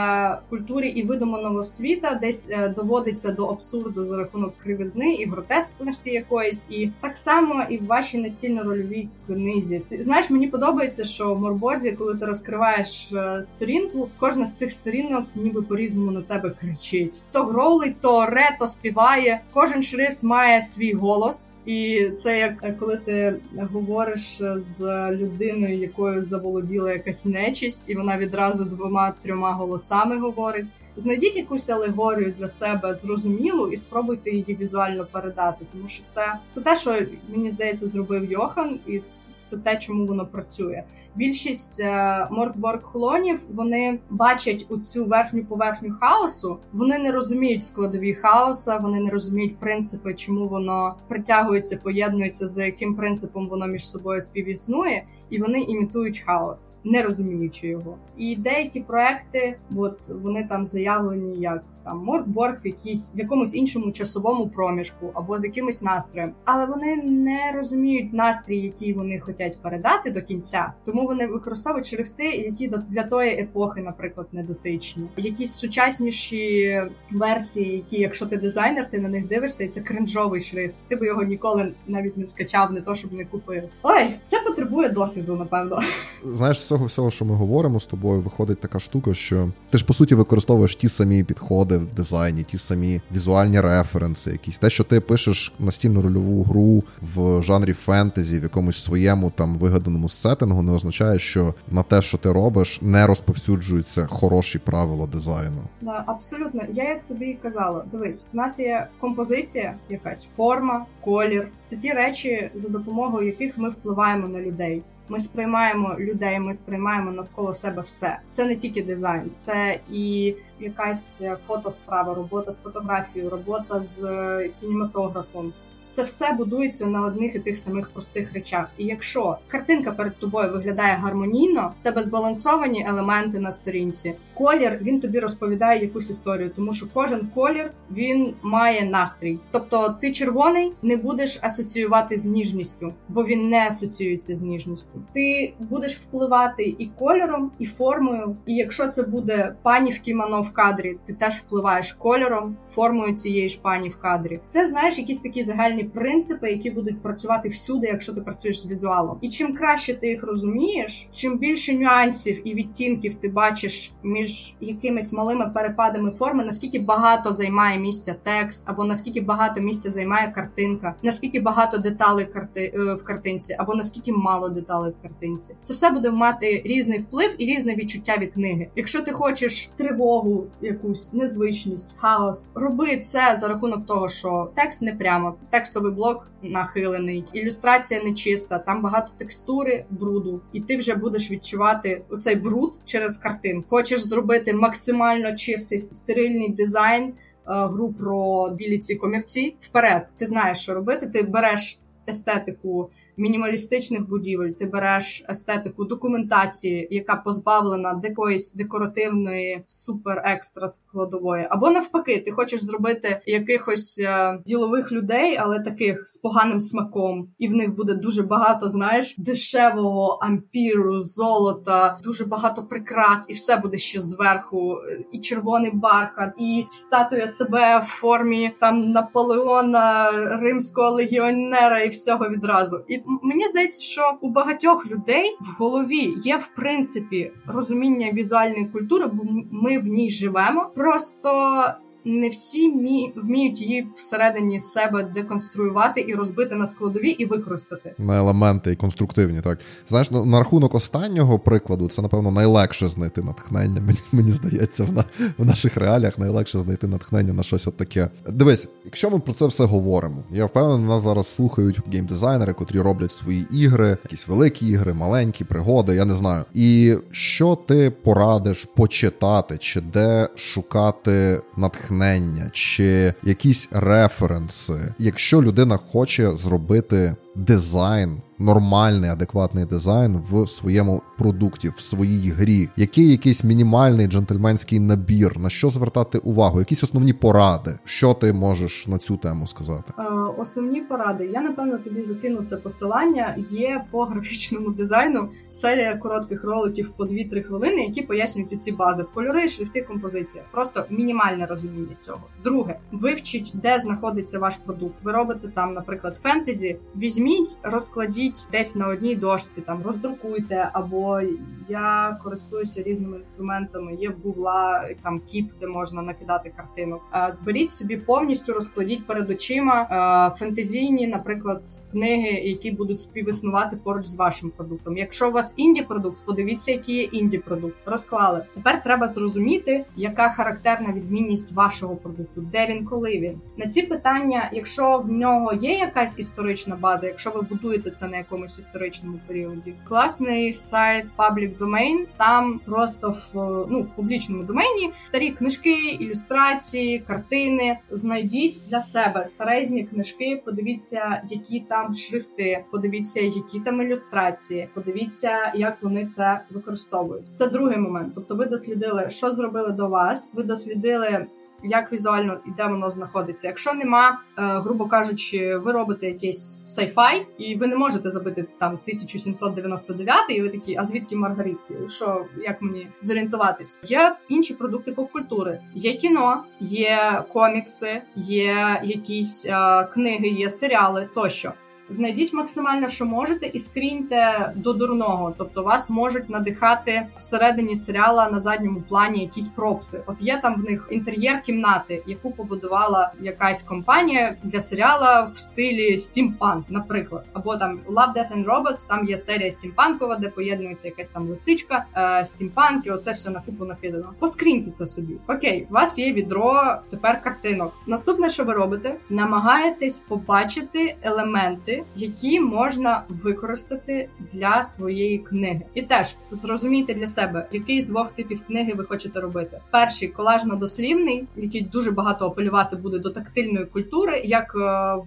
[SPEAKER 2] в культурі і видуманого світа, десь е, доводиться до абсурду за рахунок кривизни і гротескності якоїсь, і так само і в вашій настільно-рольовій книзі. Знаєш, мені подобається, що в Морборзі, коли ти розкриваєш е, сторінку, кожна з цих сторінок ніби по-різному на тебе кричить: то гролить, то ре, то співає. Кожен шрифт має свій голос, і це як е, коли ти говориш з людиною, якою заволоділа якась нечисть, і вона відразу двома трьома голосами говорить. Знайдіть якусь алегорію для себе зрозумілу і спробуйте її візуально передати, тому що це це те, що мені здається, зробив Йохан, і це те, чому воно працює. Більшість е, моркборг хлонів вони бачать у цю верхню поверхню хаосу. Вони не розуміють складові хаоса, вони не розуміють принципи, чому воно притягується, поєднується, за яким принципом воно між собою співіснує і вони імітують хаос, не розуміючи його. І деякі проекти, от вони там заявлені як там Моркборг в якійсь в якомусь іншому часовому проміжку або з якимось настроєм, але вони не розуміють настрій, який вони хочуть передати до кінця, тому вони використовують шрифти, які для тої епохи, наприклад, не дотичні. Якісь сучасніші версії, які, якщо ти дизайнер, ти на них дивишся, і це кринжовий шрифт. Ти би його ніколи навіть не скачав, не то щоб не купив. Ой, це потребує досвіду, напевно.
[SPEAKER 1] Знаєш, з цього всього, що ми говоримо з тобою, виходить така штука, що ти ж по суті використовуєш ті самі підходи підходи в дизайні, ті самі візуальні референси, якісь те, що ти пишеш настільну рольову гру в жанрі фентезі, в якомусь своєму там вигаданому сеттингу, не означає, що на те, що ти робиш, не розповсюджуються хороші правила дизайну.
[SPEAKER 2] Да, абсолютно. Я як тобі і казала, дивись, в нас є композиція, якась форма, колір. Це ті речі, за допомогою яких ми впливаємо на людей. Ми сприймаємо людей, ми сприймаємо навколо себе все. Це не тільки дизайн, це і якась фотосправа, робота з фотографією, робота з е, кінематографом це все будується на одних і тих самих простих речах. І якщо картинка перед тобою виглядає гармонійно, тебе збалансовані елементи на сторінці, колір він тобі розповідає якусь історію, тому що кожен колір він має настрій. Тобто, ти червоний не будеш асоціювати з ніжністю, бо він не асоціюється з ніжністю. Ти будеш впливати і кольором, і формою. І якщо це буде пані в кімоно в кадрі, ти теж впливаєш кольором, формою цієї ж пані в кадрі. Це знаєш, якісь такі загальні загальні принципи, які будуть працювати всюди, якщо ти працюєш з візуалом. І чим краще ти їх розумієш, чим більше нюансів і відтінків ти бачиш між якимись малими перепадами форми, наскільки багато займає місця текст, або наскільки багато місця займає картинка, наскільки багато деталей карти е, в картинці, або наскільки мало деталей в картинці, це все буде мати різний вплив і різне відчуття від книги. Якщо ти хочеш тривогу, якусь незвичність, хаос, роби це за рахунок того, що текст не прямо текст текстовий блок нахилений, ілюстрація нечиста, там багато текстури, бруду, і ти вже будеш відчувати оцей бруд через картин. Хочеш зробити максимально чистий стерильний дизайн. гру про білі ці комірці. Вперед, ти знаєш, що робити. Ти береш естетику мінімалістичних будівель, ти береш естетику документації, яка позбавлена якоїсь декоративної супер екстра складової, або навпаки, ти хочеш зробити якихось е, ділових людей, але таких з поганим смаком, і в них буде дуже багато, знаєш, дешевого ампіру, золота, дуже багато прикрас, і все буде ще зверху, і червоний бархат, і статуя себе в формі там Наполеона, римського легіонера, і всього відразу. І мені здається, що у багатьох людей в голові є в принципі розуміння візуальної культури, бо ми в ній живемо. Просто не всі вміють її всередині себе деконструювати і розбити на складові і використати
[SPEAKER 1] на елементи і конструктивні. Так знаєш, на, на рахунок останнього прикладу, це напевно найлегше знайти натхнення. Мені мені здається, в, на, в наших реаліях найлегше знайти натхнення на щось от таке. Дивись, якщо ми про це все говоримо, я впевнений, нас зараз слухають геймдизайнери, котрі роблять свої ігри, якісь великі ігри, маленькі пригоди. Я не знаю. І що ти порадиш почитати, чи де шукати натхнення? Натхнення чи якісь референси, якщо людина хоче зробити дизайн нормальний, адекватний дизайн в своєму продукті, в своїй грі, який якийсь мінімальний джентльменський набір, на що звертати увагу, якісь основні поради, що ти можеш на цю тему сказати?
[SPEAKER 2] Е, основні поради. Я напевно тобі закину це посилання. Є по графічному дизайну серія коротких роликів по 2-3 хвилини, які пояснюють ці бази: кольори, шрифти, композиція. Просто мінімальне розуміння цього. Друге, вивчіть, де знаходиться ваш продукт. Ви робите там, наприклад, фентезі. Візьміть, розкладіть десь на одній дошці, там роздрукуйте, або я користуюся різними інструментами. Є в Гугла там кіп, де можна накидати картину. Зберіть собі повністю, розкладіть перед очима фентезійні, наприклад, книги, які будуть співіснувати поруч з вашим продуктом. Якщо у вас інді продукт, подивіться, який є інді продукт. Розклали. Тепер треба зрозуміти, яка характерна відмінність вашого продукту, де він, коли він на ці питання, якщо в нього є якась історична база, якщо ви будуєте це на якомусь історичному періоді. Класний сайт Public Domain, Там просто в ну в публічному домені старі книжки, ілюстрації, картини. Знайдіть для себе старезні книжки. Подивіться, які там шрифти, подивіться, які там ілюстрації. Подивіться, як вони це використовують. Це другий момент. Тобто, ви дослідили, що зробили до вас. Ви дослідили як візуально і де воно знаходиться. Якщо нема, е, грубо кажучи, ви робите якийсь сайфай, і ви не можете забити там 1799, і ви такі, а звідки Маргаритки? Що як мені зорієнтуватись? Є інші продукти попкультури, є кіно, є комікси, є якісь е, книги, є серіали тощо. Знайдіть максимально, що можете, і скріньте до дурного. Тобто вас можуть надихати всередині серіала на задньому плані якісь пропси. От є там в них інтер'єр кімнати, яку побудувала якась компанія для серіала в стилі стімпанк, наприклад, або там Love, Death and Robots, Там є серія стімпанкова, де поєднується якась там лисичка, е, стімпанки. Оце все на купу накидано. Поскріньте це собі. Окей, у вас є відро тепер картинок. Наступне, що ви робите, намагаєтесь побачити елементи які можна використати для своєї книги, і теж зрозумійте для себе, який з двох типів книги ви хочете робити. Перший колажно-дослівний, який дуже багато апелювати буде до тактильної культури, як е,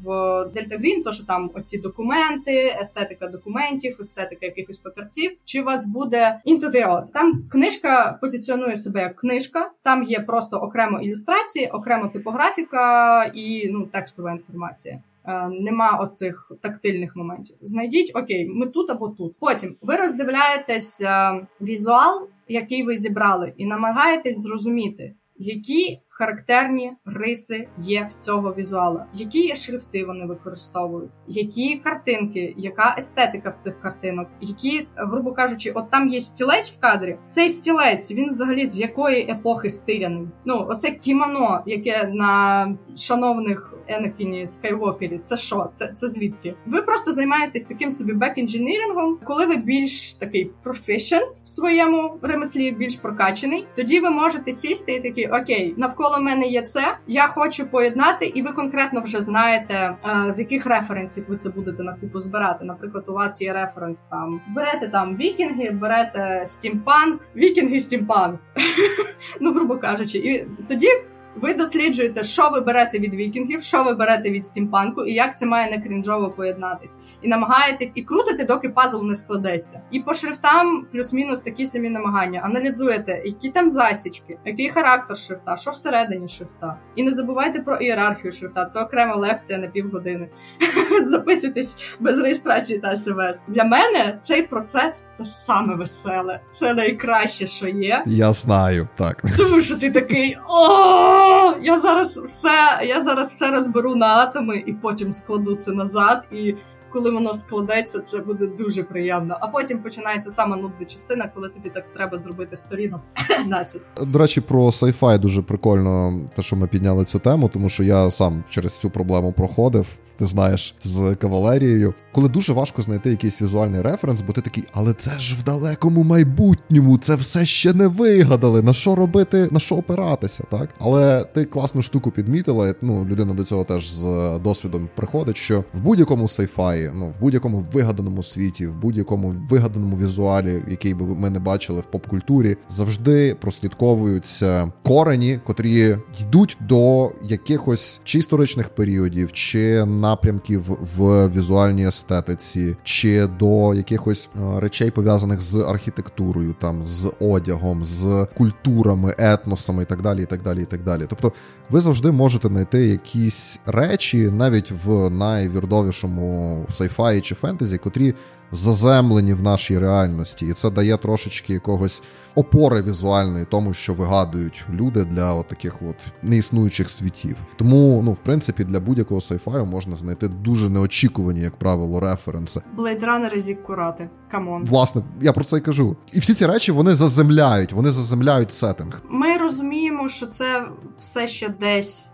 [SPEAKER 2] в Дельта Грін, то що там оці документи, естетика документів, естетика якихось папірців. Чи у вас буде Into the Odd? Там книжка позиціонує себе як книжка, там є просто окремо ілюстрації, окремо типографіка і ну текстова інформація. Е, нема оцих тактильних моментів. Знайдіть окей, ми тут або тут. Потім ви роздивляєтесь е, візуал, який ви зібрали, і намагаєтесь зрозуміти, які характерні риси є в цього візуала, які шрифти вони використовують, які картинки, яка естетика в цих картинок, які, грубо кажучи, от там є стілець в кадрі. Цей стілець він взагалі з якої епохи стиляний. Ну, оце кімоно, яке на шановних Енакіні Скайвокері. Це що? Це це звідки? Ви просто займаєтесь таким собі back-engineering ом, коли ви більш такий професіонал в своєму ремеслі, більш прокачений. Тоді ви можете сісти і такі okay, навколо мене є це. Я хочу поєднати, і ви конкретно вже знаєте, е, з яких референсів ви це будете на купу збирати. Наприклад, у вас є референс там. Берете там вікінги, берете стімпанк, вікінги, стімпанк. Ну, грубо кажучи, і тоді ви досліджуєте, що ви берете від вікінгів, що ви берете від стімпанку, і як це має не крінжово поєднатись, і намагаєтесь і крутите, доки пазл не складеться. І по шрифтам плюс-мінус такі самі намагання. Аналізуєте, які там засічки, який характер шрифта, що всередині шрифта. І не забувайте про ієрархію шрифта. Це окрема лекція на півгодини. Записуйтесь без реєстрації та смс. Для мене цей процес це саме веселе, це найкраще, що є.
[SPEAKER 1] Я знаю, так
[SPEAKER 2] тому що ти такий о, я зараз все, я зараз все розберу на атоми і потім складу це назад і коли воно складеться, це буде дуже приємно. А потім починається сама нудна частина, коли тобі так треба зробити сторінок 15.
[SPEAKER 1] До речі, про сайфай дуже прикольно, те, що ми підняли цю тему, тому що я сам через цю проблему проходив ти знаєш, з кавалерією, коли дуже важко знайти якийсь візуальний референс, бо ти такий, але це ж в далекому майбутньому, це все ще не вигадали. На що робити, на що опиратися, так? Але ти класну штуку підмітила. Ну, людина до цього теж з досвідом приходить, що в будь-якому сайфаї, ну в будь-якому вигаданому світі, в будь-якому вигаданому візуалі, який би ми не бачили в поп-культурі, завжди прослідковуються корені, котрі йдуть до якихось чи історичних періодів, чи на напрямків в візуальній естетиці, чи до якихось е, речей пов'язаних з архітектурою, там з одягом, з культурами, етносами і так далі. і так далі, і так далі. Тобто, ви завжди можете знайти якісь речі, навіть в най weird овішому sci-fi ї чи фентезі, котрі заземлені в нашій реальності, і це дає трошечки якогось опори візуальної, тому що вигадують люди для от таких от неіснуючих світів. Тому, ну, в принципі, для будь-якого sci-fi ю можна знайти дуже неочікувані, як правило, референси.
[SPEAKER 2] Блейдранери зі курати. Come on.
[SPEAKER 1] Власне, я про це й кажу. І всі ці речі вони заземляють, вони заземляють сеттинг.
[SPEAKER 2] Ми розуміємо, що це все ще десь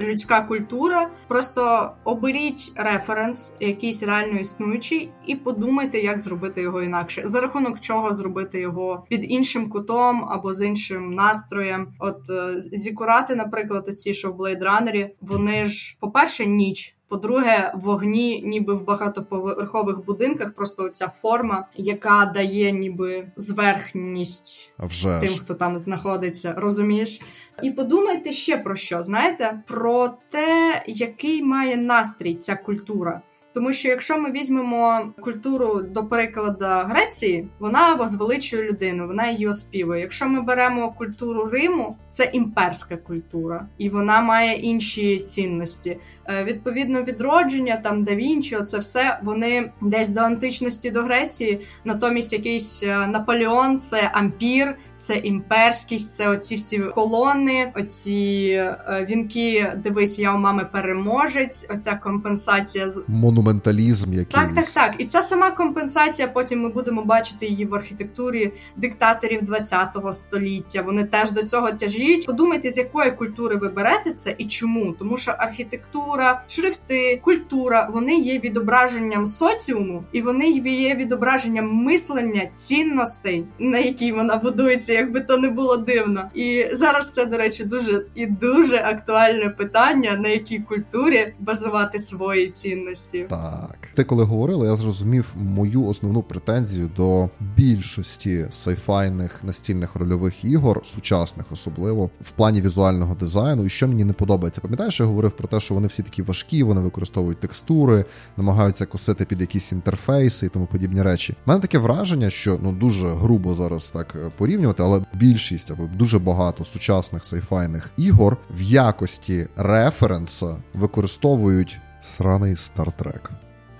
[SPEAKER 2] людська культура. Просто оберіть референс, якийсь реально існуючий, і подумайте, як зробити його інакше, за рахунок чого зробити його під іншим кутом або з іншим настроєм. От е, зікурати, наприклад, оці що в Blade Runner, вони ж, по-перше, ніч. По-друге, вогні, ніби в багатоповерхових будинках, просто ця форма, яка дає ніби зверхність
[SPEAKER 1] Вже
[SPEAKER 2] тим, хто там знаходиться, розумієш? І подумайте ще про що, знаєте, про те, який має настрій ця культура. Тому що якщо ми візьмемо культуру до прикладу Греції, вона возвеличує людину, вона її оспівує. Якщо ми беремо культуру Риму, це імперська культура, і вона має інші цінності. Е, відповідно, відродження там да Вінчі, це все вони десь до античності до Греції. Натомість якийсь е, Наполеон, це ампір, це імперськість, це оці всі колони, оці е, вінки. Дивись, я у мами переможець. Оця компенсація з
[SPEAKER 1] монументалізм. якийсь.
[SPEAKER 2] так, так, так. І ця сама компенсація. Потім ми будемо бачити її в архітектурі диктаторів ХХ століття. Вони теж до цього тяжіють. Подумайте, з якої культури ви берете це і чому, тому що архітектура архітектура, шрифти, культура вони є відображенням соціуму, і вони є відображенням мислення цінностей, на якій вона будується, якби то не було дивно. І зараз це, до речі, дуже і дуже актуальне питання, на якій культурі базувати свої цінності.
[SPEAKER 1] Так, ти коли говорила, я зрозумів мою основну претензію до більшості сайфайних настільних рольових ігор, сучасних особливо в плані візуального дизайну, і що мені не подобається. Пам'ятаєш, я говорив про те, що вони всі всі такі важкі, вони використовують текстури, намагаються косити під якісь інтерфейси і тому подібні речі. У мене таке враження, що ну дуже грубо зараз так е, порівнювати, але більшість або дуже багато сучасних сайфайних ігор в якості референса використовують сраний стартрек.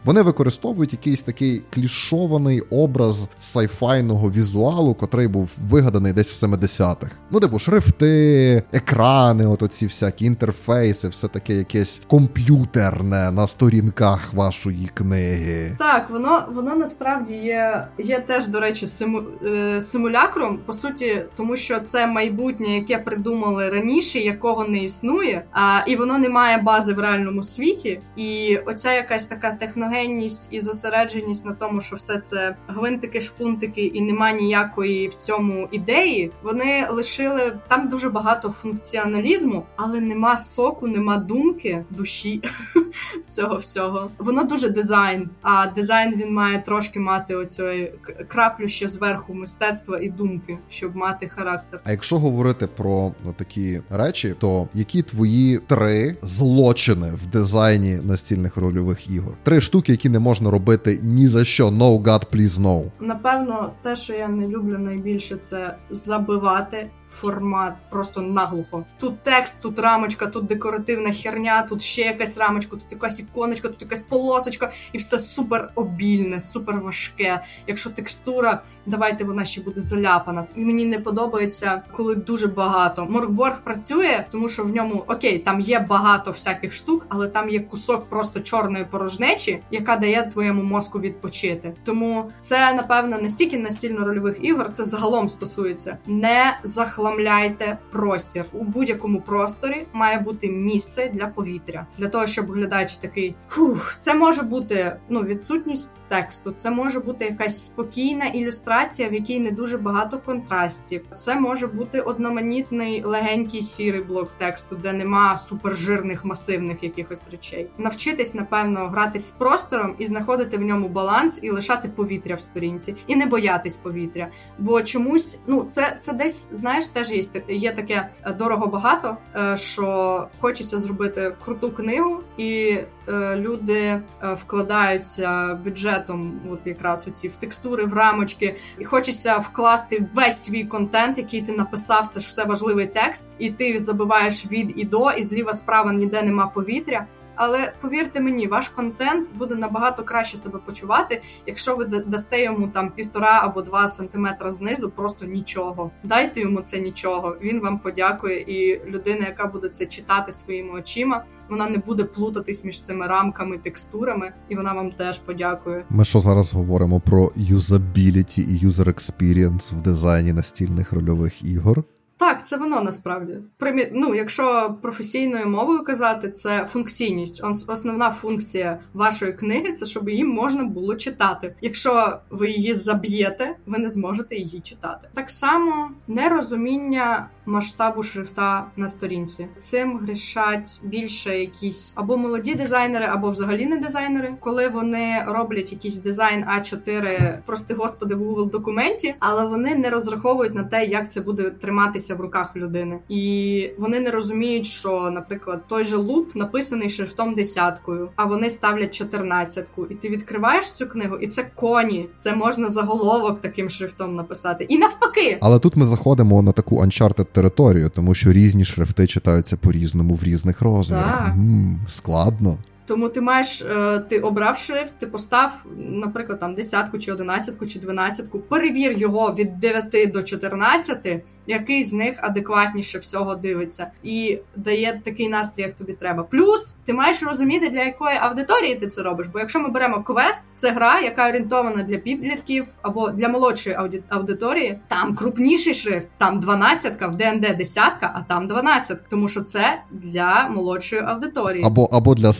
[SPEAKER 1] Вони використовують якийсь такий клішований образ сайфайного візуалу, котрий був вигаданий десь в 70-х. Ну, типу, шрифти, екрани, от оці всякі інтерфейси, все таке якесь комп'ютерне на сторінках вашої книги.
[SPEAKER 2] Так, воно воно насправді є є теж, до речі, симу, е, симулякром, по суті, тому що це майбутнє, яке придумали раніше, якого не існує, а і воно не має бази в реальному світі. І оця якась така технологія гомогенність і зосередженість на тому, що все це гвинтики, шпунтики, і нема ніякої в цьому ідеї. Вони лишили там дуже багато функціоналізму, але нема соку, нема думки, душі. цього всього. Воно дуже дизайн, а дизайн він має трошки мати оцьої краплю ще зверху мистецтва і думки, щоб мати характер.
[SPEAKER 1] А якщо говорити про такі речі, то які твої три злочини в дизайні настільних рольових ігор? Три штуки, які не можна робити ні за що. No God, please no.
[SPEAKER 2] Напевно, те, що я не люблю найбільше, це забивати формат просто наглухо. Тут текст, тут рамочка, тут декоративна херня, тут ще якась рамочка, тут якась іконочка, тут якась полосочка, і все супер обільне, супер важке. Якщо текстура, давайте вона ще буде заляпана. Мені не подобається, коли дуже багато. Моркборг працює, тому що в ньому окей, там є багато всяких штук, але там є кусок просто чорної порожнечі, яка дає твоєму мозку відпочити. Тому це напевно настільки настільно-рольових ігор, це загалом стосується не захлопнення захламляйте простір. У будь-якому просторі має бути місце для повітря, для того, щоб глядач такий фух, це може бути ну відсутність тексту, це може бути якась спокійна ілюстрація, в якій не дуже багато контрастів. Це може бути одноманітний легенький сірий блок тексту, де нема супержирних масивних якихось речей. Навчитись, напевно, гратись з простором і знаходити в ньому баланс і лишати повітря в сторінці, і не боятись повітря. Бо чомусь, ну це це десь знаєш теж є є таке е, дорого багато, е, що хочеться зробити круту книгу, і е, люди вкладаються бюджетом, от якраз оці в текстури, в рамочки, і хочеться вкласти весь свій контент, який ти написав. Це ж все важливий текст, і ти забиваєш від і до, і зліва справа ніде нема повітря. Але повірте мені, ваш контент буде набагато краще себе почувати, якщо ви дасте йому там півтора або два сантиметра знизу, просто нічого. Дайте йому це нічого. Він вам подякує, і людина, яка буде це читати своїми очима, вона не буде плутатись між цими рамками, текстурами, і вона вам теж подякує.
[SPEAKER 1] Ми що зараз говоримо про usability і user experience в дизайні настільних рольових ігор.
[SPEAKER 2] Так, це воно насправді. Примі... Ну, якщо професійною мовою казати, це функційність. Основна функція вашої книги це щоб її можна було читати. Якщо ви її заб'єте, ви не зможете її читати. Так само нерозуміння масштабу шрифта на сторінці. Цим грішать більше якісь або молоді дизайнери, або взагалі не дизайнери, коли вони роблять якийсь дизайн А 4 прости господи, в Google документі, але вони не розраховують на те, як це буде триматися в руках людини, і вони не розуміють, що, наприклад, той же лут написаний шрифтом десяткою, а вони ставлять чотирнадцятку. І ти відкриваєш цю книгу, і це коні. Це можна заголовок таким шрифтом написати. І навпаки,
[SPEAKER 1] але тут ми заходимо на таку Uncharted територію, тому що різні шрифти читаються по-різному в різних розмірах. М-м, складно.
[SPEAKER 2] Тому ти маєш, е, ти обрав шрифт, ти постав, наприклад, там десятку чи одинадцятку чи дванадцятку, перевір його від 9 до 14, який з них адекватніше всього дивиться, і дає такий настрій, як тобі треба. Плюс ти маєш розуміти, для якої аудиторії ти це робиш. Бо якщо ми беремо квест, це гра, яка орієнтована для підлітків або для молодшої аудиторії, там крупніший шрифт, там дванадцятка, в ДНД десятка, а там дванадцятка, тому що це для молодшої аудиторії,
[SPEAKER 1] або або для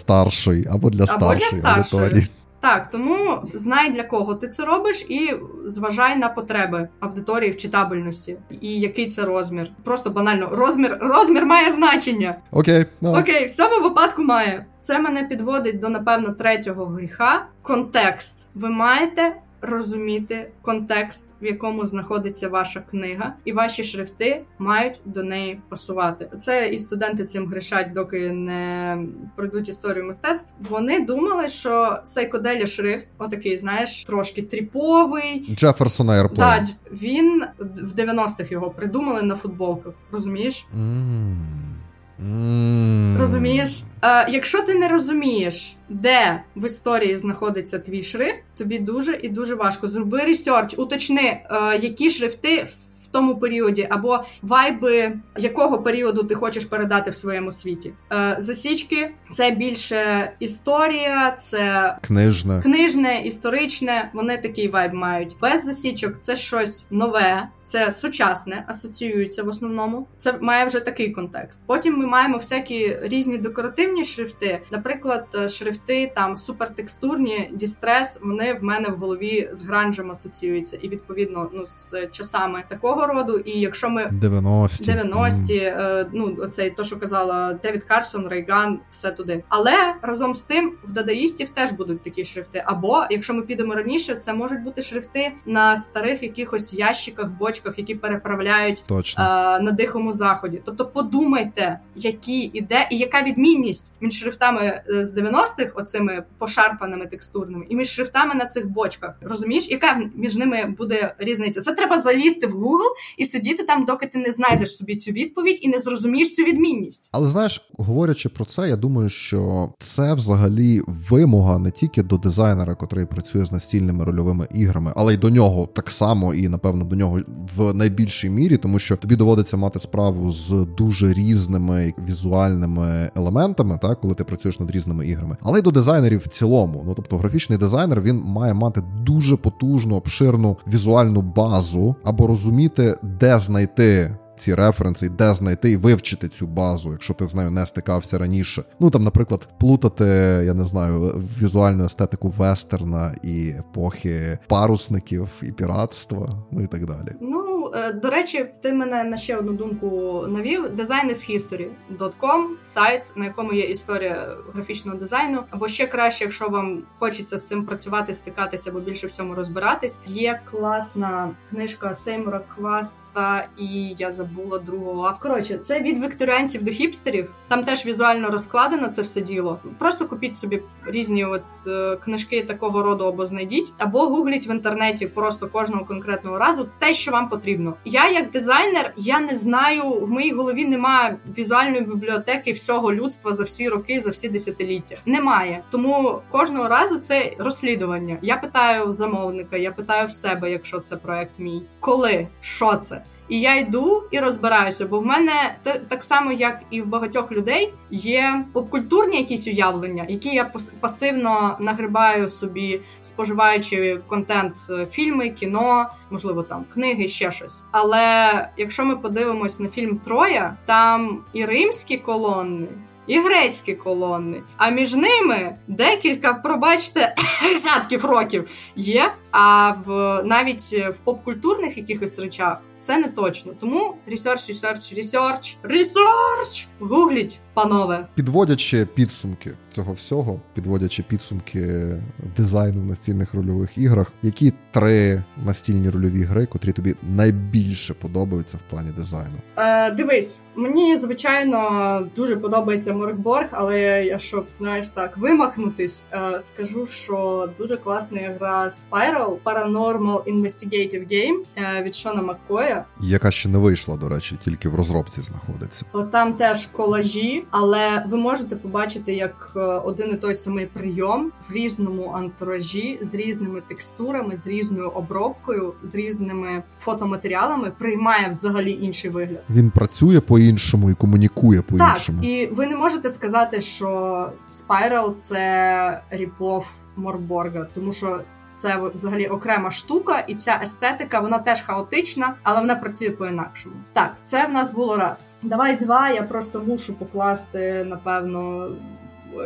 [SPEAKER 1] старшої, або для старшої, для старшої. аудиторії.
[SPEAKER 2] Так, тому знай для кого ти це робиш, і зважай на потреби аудиторії в читабельності і який це розмір. Просто банально розмір розмір має значення.
[SPEAKER 1] Окей, no.
[SPEAKER 2] окей, в цьому випадку має. Це мене підводить до напевно третього гріха. Контекст. Ви маєте розуміти контекст, в якому знаходиться ваша книга, і ваші шрифти мають до неї пасувати. Це і студенти цим грішать, доки не пройдуть історію мистецтв. Вони думали, що psychedelic шрифт, отакий, знаєш, трошки trip
[SPEAKER 1] овий. Jefferson Airplane.
[SPEAKER 2] Так, він в 90-х його придумали на футболках. Розумієш?
[SPEAKER 1] Mm.
[SPEAKER 2] Mm. Розумієш? Е, Якщо ти не розумієш, де в історії знаходиться твій шрифт, тобі дуже і дуже важко. Зроби research, уточни, е, які шрифти в тому періоді, або вайби якого періоду ти хочеш передати в своєму світі. Е, Засічки це більше історія, це
[SPEAKER 1] книжне,
[SPEAKER 2] книжне, історичне. Вони такий вайб мають. Без засічок це щось нове, це сучасне, асоціюється в основному. Це має вже такий контекст. Потім ми маємо всякі різні декоративні шрифти, наприклад, е, шрифти там супертекстурні, дістрес. Вони в мене в голові з гранжем асоціюються, і відповідно ну з часами такого роду. І якщо ми
[SPEAKER 1] 90-ті,
[SPEAKER 2] 90-ті mm. ну оцей то, що казала Девід Карсон, Рейган, все туди. Але разом з тим в дадаїстів теж будуть такі шрифти. Або якщо ми підемо раніше, це можуть бути шрифти на старих якихось ящиках, бочках, які переправляють
[SPEAKER 1] Точно.
[SPEAKER 2] А, на дихому заході. Тобто, подумайте, які іде і яка відмінність між шрифтами е, з 90-х, оцими пошарпаними текстурними, і між шрифтами на цих бочках. Розумієш, яка між ними буде різниця? Це треба залізти в Google і сидіти там, доки ти не знайдеш собі цю відповідь і не зрозумієш цю відмінність.
[SPEAKER 1] Але знаєш, говорячи про це, я думаю, що це взагалі вимога не тільки до дизайнера, котрий працює з настільними рольовими іграми, але й до нього так само, і напевно до нього в найбільшій мірі, тому що тобі доводиться мати справу з дуже різними візуальними елементами, так коли ти працюєш над різними іграми, але й до дизайнерів в цілому. Ну тобто, графічний дизайнер він має мати дуже потужну, обширну візуальну базу або розуміти, де знайти ці референси, де знайти і вивчити цю базу, якщо ти з нею не стикався раніше. Ну там, наприклад, плутати, я не знаю, візуальну естетику вестерна і епохи парусників і піратства, ну і так далі.
[SPEAKER 2] Ну е, до речі, ти мене на ще одну думку навів: designishistory.com, сайт, на якому є історія графічного дизайну, або ще краще, якщо вам хочеться з цим працювати, стикатися або більше в цьому розбиратись. Є класна книжка Сеймура Кваста, і я забула другого. А коротше, це від вікторіанців до хіпстерів. Там теж візуально розкладено це все діло. Просто купіть собі різні от е, книжки такого роду, або знайдіть, або гугліть в інтернеті просто кожного конкретного разу те, що вам потрібно. Я, як дизайнер, я не знаю, в моїй голові немає візуальної бібліотеки всього людства за всі роки, за всі десятиліття. Немає. Тому кожного разу це розслідування. Я питаю замовника, я питаю в себе, якщо це проект мій, коли що це. І я йду і розбираюся, бо в мене так само, як і в багатьох людей, є попкультурні якісь уявлення, які я пасивно нагрибаю собі, споживаючи контент, е, фільми, кіно, можливо, там книги, ще щось. Але якщо ми подивимось на фільм Троя, там і римські колони. І грецькі колони, а між ними декілька, пробачте, десятків років є. А в навіть в попкультурних якихось речах це не точно. Тому research, research, research, research! Гугліть, панове.
[SPEAKER 1] Підводячи підсумки цього всього, підводячи підсумки дизайну в настільних рольових іграх, які три настільні рольові гри, котрі тобі найбільше подобаються в плані дизайну?
[SPEAKER 2] Е, Дивись, мені звичайно дуже подобається Моркборг, але я щоб знаєш так вимахнутись, е, скажу, що дуже класна гра Spiral Paranormal Investigative Game е, від Шона Маккоя
[SPEAKER 1] яка ще не вийшла, до речі, тільки в розробці знаходиться.
[SPEAKER 2] От там теж колажі, але ви можете побачити, як е, один і той самий прийом в різному антуражі з різними текстурами, з різною обробкою, з різними фотоматеріалами приймає взагалі інший вигляд.
[SPEAKER 1] Він працює по-іншому і комунікує по іншому.
[SPEAKER 2] Так, І ви не можете сказати, що Spiral — це ріпов Морборга, тому що це взагалі окрема штука, і ця естетика вона теж хаотична, але вона працює по-інакшому. Так, це в нас було раз. Давай два. Я просто мушу покласти напевно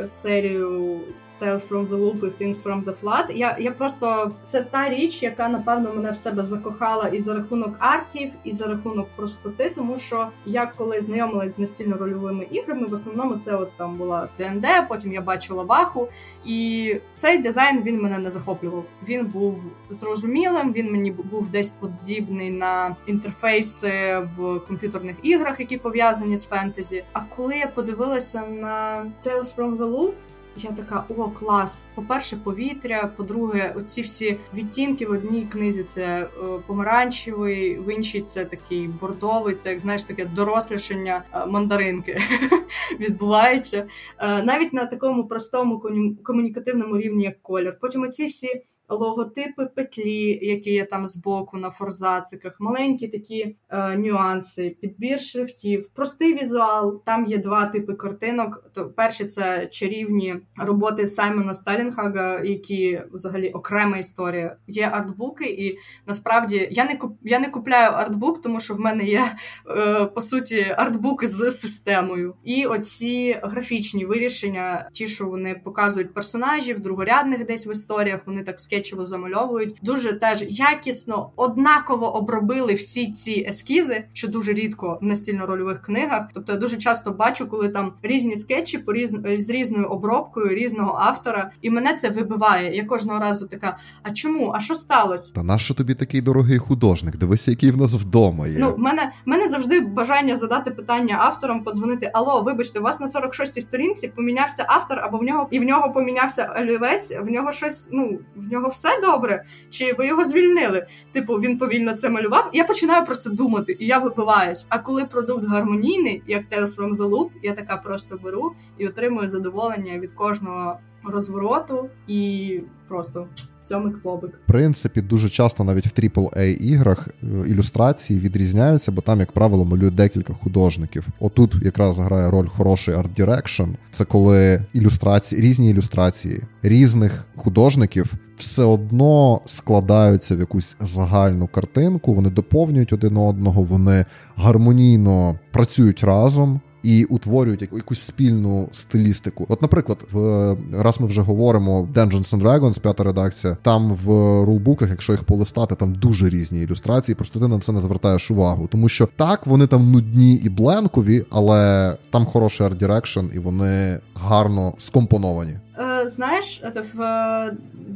[SPEAKER 2] серію Tales from the Loop і Things from the Flood. Я я просто це та річ, яка напевно мене в себе закохала і за рахунок артів, і за рахунок простоти, тому що я коли знайомилась з настільно-рольовими іграми, в основному це от там була ДНД, потім я бачила ваху, і цей дизайн він мене не захоплював. Він був зрозумілим. Він мені був десь подібний на інтерфейси в комп'ютерних іграх, які пов'язані з фентезі. А коли я подивилася на Tales from the Loop, я така, о, клас. По-перше, повітря. По-друге, оці всі відтінки в одній книзі це е, помаранчевий, в іншій це такий бордовий, це як знаєш таке дорослішання е, мандаринки відбувається. Е, навіть на такому простому комунікативному рівні, як колір. Потім оці всі логотипи петлі, які є там збоку на форзациках, маленькі такі е, нюанси, підбір шрифтів, простий візуал. Там є два типи картинок. То перші це чарівні роботи Саймона Сталінгага, які взагалі окрема історія. Є артбуки, і насправді я не куп, я не купляю артбук, тому що в мене є е, по суті артбук з системою. І оці графічні вирішення, ті, що вони показують персонажів, другорядних десь в історіях, вони так скетчево замальовують. Дуже теж якісно, однаково обробили всі ці ескізи, що дуже рідко в настільно-рольових книгах. Тобто я дуже часто бачу, коли там різні скетчі по різ... з різною обробкою різного автора, і мене це вибиває. Я кожного разу така: а чому? А що сталося?
[SPEAKER 1] Та нащо тобі такий дорогий художник? Дивися, який в нас вдома є.
[SPEAKER 2] Ну, в мене в мене завжди бажання задати питання авторам, подзвонити: Алло, вибачте, у вас на 46-й сторінці помінявся автор, або в нього і в нього помінявся олівець, в нього щось, ну в нього все добре, чи ви його звільнили? Типу, він повільно це малював. Я починаю про це думати, і я випиваюсь. А коли продукт гармонійний, як Tales from the Loop, я така просто беру і отримую задоволення від кожного розвороту і просто. Сьомий клобик.
[SPEAKER 1] В принципі, дуже часто навіть в AAA іграх е, ілюстрації відрізняються, бо там, як правило, малюють декілька художників. Отут якраз грає роль хороший art direction. Це коли ілюстрації, різні ілюстрації різних художників все одно складаються в якусь загальну картинку. Вони доповнюють один одного, вони гармонійно працюють разом і утворюють якусь спільну стилістику. От, наприклад, в раз ми вже говоримо Dungeons and Dragons, п'ята редакція, там в rulebook ах, якщо їх полистати, там дуже різні ілюстрації. Просто ти на це не звертаєш увагу, тому що так вони там нудні і bland кові, але там хороший art direction, і вони гарно скомпоновані.
[SPEAKER 2] Е, знаєш, в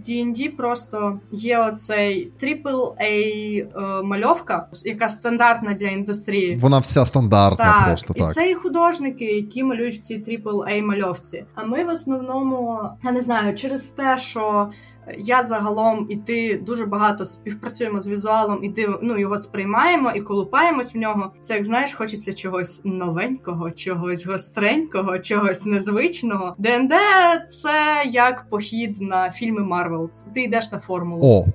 [SPEAKER 2] D&D просто є оцей AAA е, мальовка, яка стандартна для індустрії.
[SPEAKER 1] Вона вся стандартна, так. просто так.
[SPEAKER 2] І це і художники, які малюють в цій AAA мальовці. А ми в основному я не знаю, через те, що я загалом і ти дуже багато співпрацюємо з візуалом, і ти ну його сприймаємо і колупаємось в нього. Це як знаєш, хочеться чогось новенького, чогось гостренького, чогось незвичного. ДНД — це як похід на фільми Марвел. Ти йдеш на формулу.
[SPEAKER 1] О,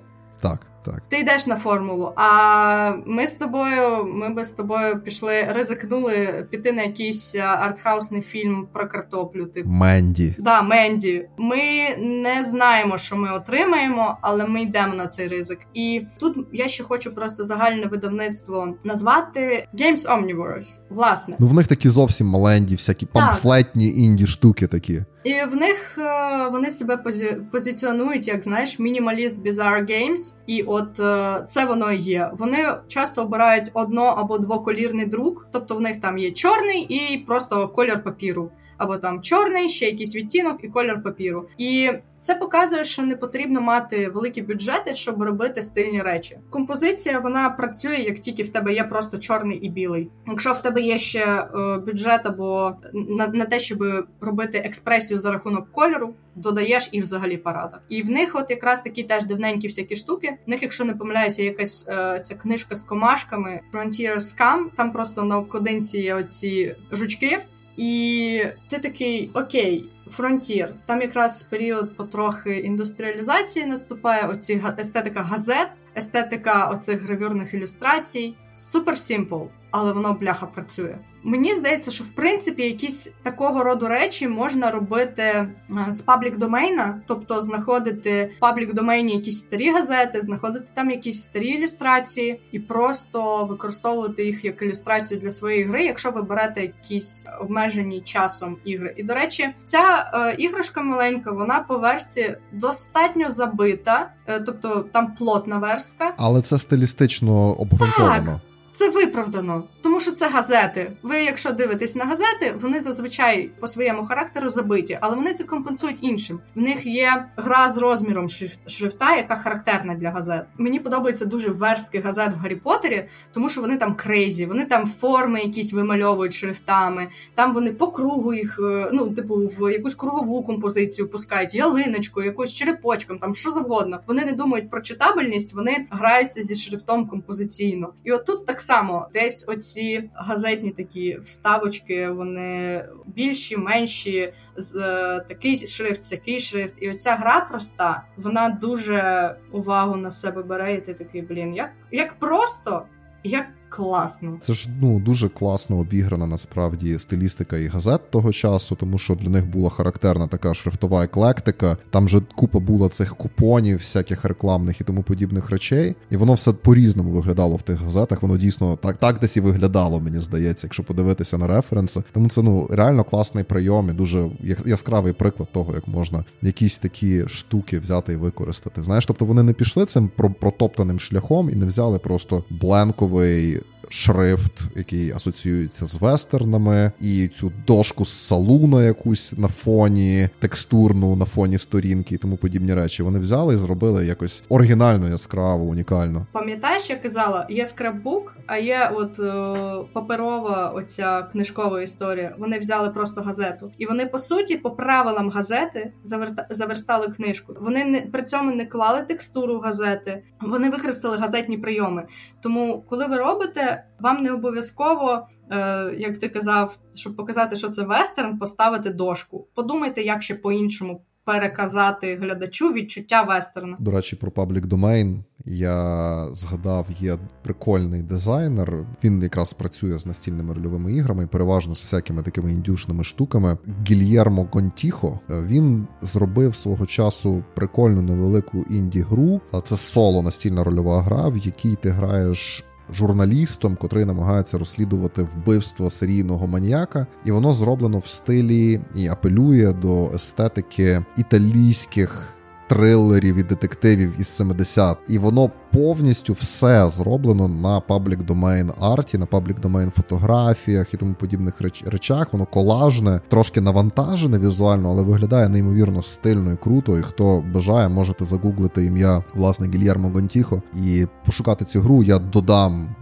[SPEAKER 1] так. Так.
[SPEAKER 2] Ти йдеш на формулу. А ми з тобою, ми би з тобою пішли, ризикнули піти на якийсь артхаусний фільм про картоплю. Типу
[SPEAKER 1] Менді.
[SPEAKER 2] Да, Менді. Ми не знаємо, що ми отримаємо, але ми йдемо на цей ризик. І тут я ще хочу просто загальне видавництво назвати Games Omniverse. Власне,
[SPEAKER 1] ну в них такі зовсім маленькі, всякі памфлетні інді штуки такі.
[SPEAKER 2] І в них е, вони себе позі... позиціонують як знаєш мінімаліст Bizarre Games, і от е, це воно і є. Вони часто обирають одно або двоколірний друк, тобто в них там є чорний і просто колір папіру, або там чорний, ще якийсь відтінок і колір папіру. І це показує, що не потрібно мати великі бюджети, щоб робити стильні речі. Композиція вона працює як тільки в тебе є просто чорний і білий. Якщо в тебе є ще е, бюджет або на, на те, щоб робити експресію за рахунок кольору, додаєш і взагалі парада. І в них, от якраз такі теж дивненькі всякі штуки. В них, якщо не помиляюся, якась е, ця книжка з комашками Frontier Scam, Там просто на обкладинці є оці жучки. І ти такий okay, frontier. Там якраз період потрохи індустріалізації наступає. Оці естетика газет, естетика оцих гравюрних ілюстрацій. Super simple, але воно бляха працює. Мені здається, що в принципі якісь такого роду речі можна робити е, з public domain а, тобто знаходити в public domain і якісь старі газети, знаходити там якісь старі ілюстрації і просто використовувати їх як ілюстрацію для своєї гри, якщо ви берете якісь обмежені часом ігри. І до речі, ця е, іграшка маленька, вона по версії достатньо забита, е, тобто там плотна верстка,
[SPEAKER 1] але це стилістично обґрунтовано.
[SPEAKER 2] Так. Це виправдано, тому що це газети. Ви, якщо дивитесь на газети, вони зазвичай по своєму характеру забиті, але вони це компенсують іншим. В них є гра з розміром шрифта, яка характерна для газет. Мені подобаються дуже верстки газет в Гаррі Поттері, тому що вони там crazy, вони там форми якісь вимальовують шрифтами. Там вони по кругу їх, е, ну типу, в якусь кругову композицію пускають, ялиночку, якусь черепочком, там що завгодно. Вони не думають про читабельність, вони граються зі шрифтом композиційно. І от тут так само десь оці газетні такі вставочки, вони більші, менші, з е, такий шрифт, такий шрифт. І оця гра проста, вона дуже увагу на себе бере. І ти такий блін, як, як просто, як класно.
[SPEAKER 1] Це ж ну дуже класно обіграна насправді стилістика і газет того часу, тому що для них була характерна така шрифтова еклектика. Там же купа була цих купонів, всяких рекламних і тому подібних речей. І воно все по-різному виглядало в тих газетах. Воно дійсно так так десь і виглядало, мені здається, якщо подивитися на референси. Тому це ну реально класний прийом і дуже яскравий приклад того, як можна якісь такі штуки взяти і використати. Знаєш, тобто вони не пішли цим протоптаним шляхом і не взяли просто бленковий шрифт, який асоціюється з вестернами, і цю дошку з салуна якусь на фоні, текстурну на фоні сторінки і тому подібні речі. Вони взяли і зробили якось оригінально, яскраво, унікально.
[SPEAKER 2] Пам'ятаєш, я казала, є скраббук, а є от е, паперова оця книжкова історія. Вони взяли просто газету, і вони по суті по правилам газети заверта... заверстали книжку. Вони не при цьому не клали текстуру газети, вони використали газетні прийоми. Тому, коли ви робите вам не обов'язково, е, як ти казав, щоб показати, що це вестерн, поставити дошку. Подумайте, як ще по-іншому переказати глядачу відчуття вестерна.
[SPEAKER 1] До речі, про public domain я згадав, є прикольний дизайнер. Він якраз працює з настільними рольовими іграми, переважно з всякими такими індішними штуками. Гільєрмо Гонтіхо він зробив свого часу прикольну невелику інді-гру. А це соло настільна рольова гра, в якій ти граєш журналістом, котрий намагається розслідувати вбивство серійного маніяка, і воно зроблено в стилі і апелює до естетики італійських. Трилерів і детективів із 70 і воно повністю все зроблено на public domain art і, на public domain фотографіях і тому подібних реч- речах. Воно колажне, трошки навантажене візуально, але виглядає неймовірно стильно і круто. І хто бажає, можете загуглити ім'я власне Гільєрмо Гонтіхо і пошукати цю гру. Я додам.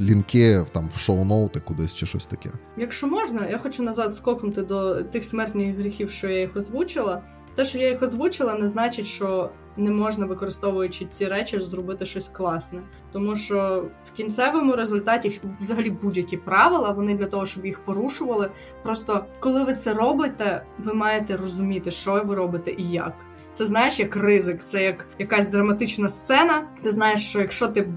[SPEAKER 1] Лінки там в шоу-ноути кудись чи щось таке.
[SPEAKER 2] Якщо можна, я хочу назад скокнути до тих смертних гріхів, що я їх озвучила. Те, що я їх озвучила, не значить, що не можна, використовуючи ці речі, зробити щось класне. Тому що в кінцевому результаті взагалі будь-які правила вони для того, щоб їх порушували. Просто коли ви це робите, ви маєте розуміти, що ви робите і як. Це знаєш як ризик, це як якась драматична сцена. Ти знаєш, що якщо ти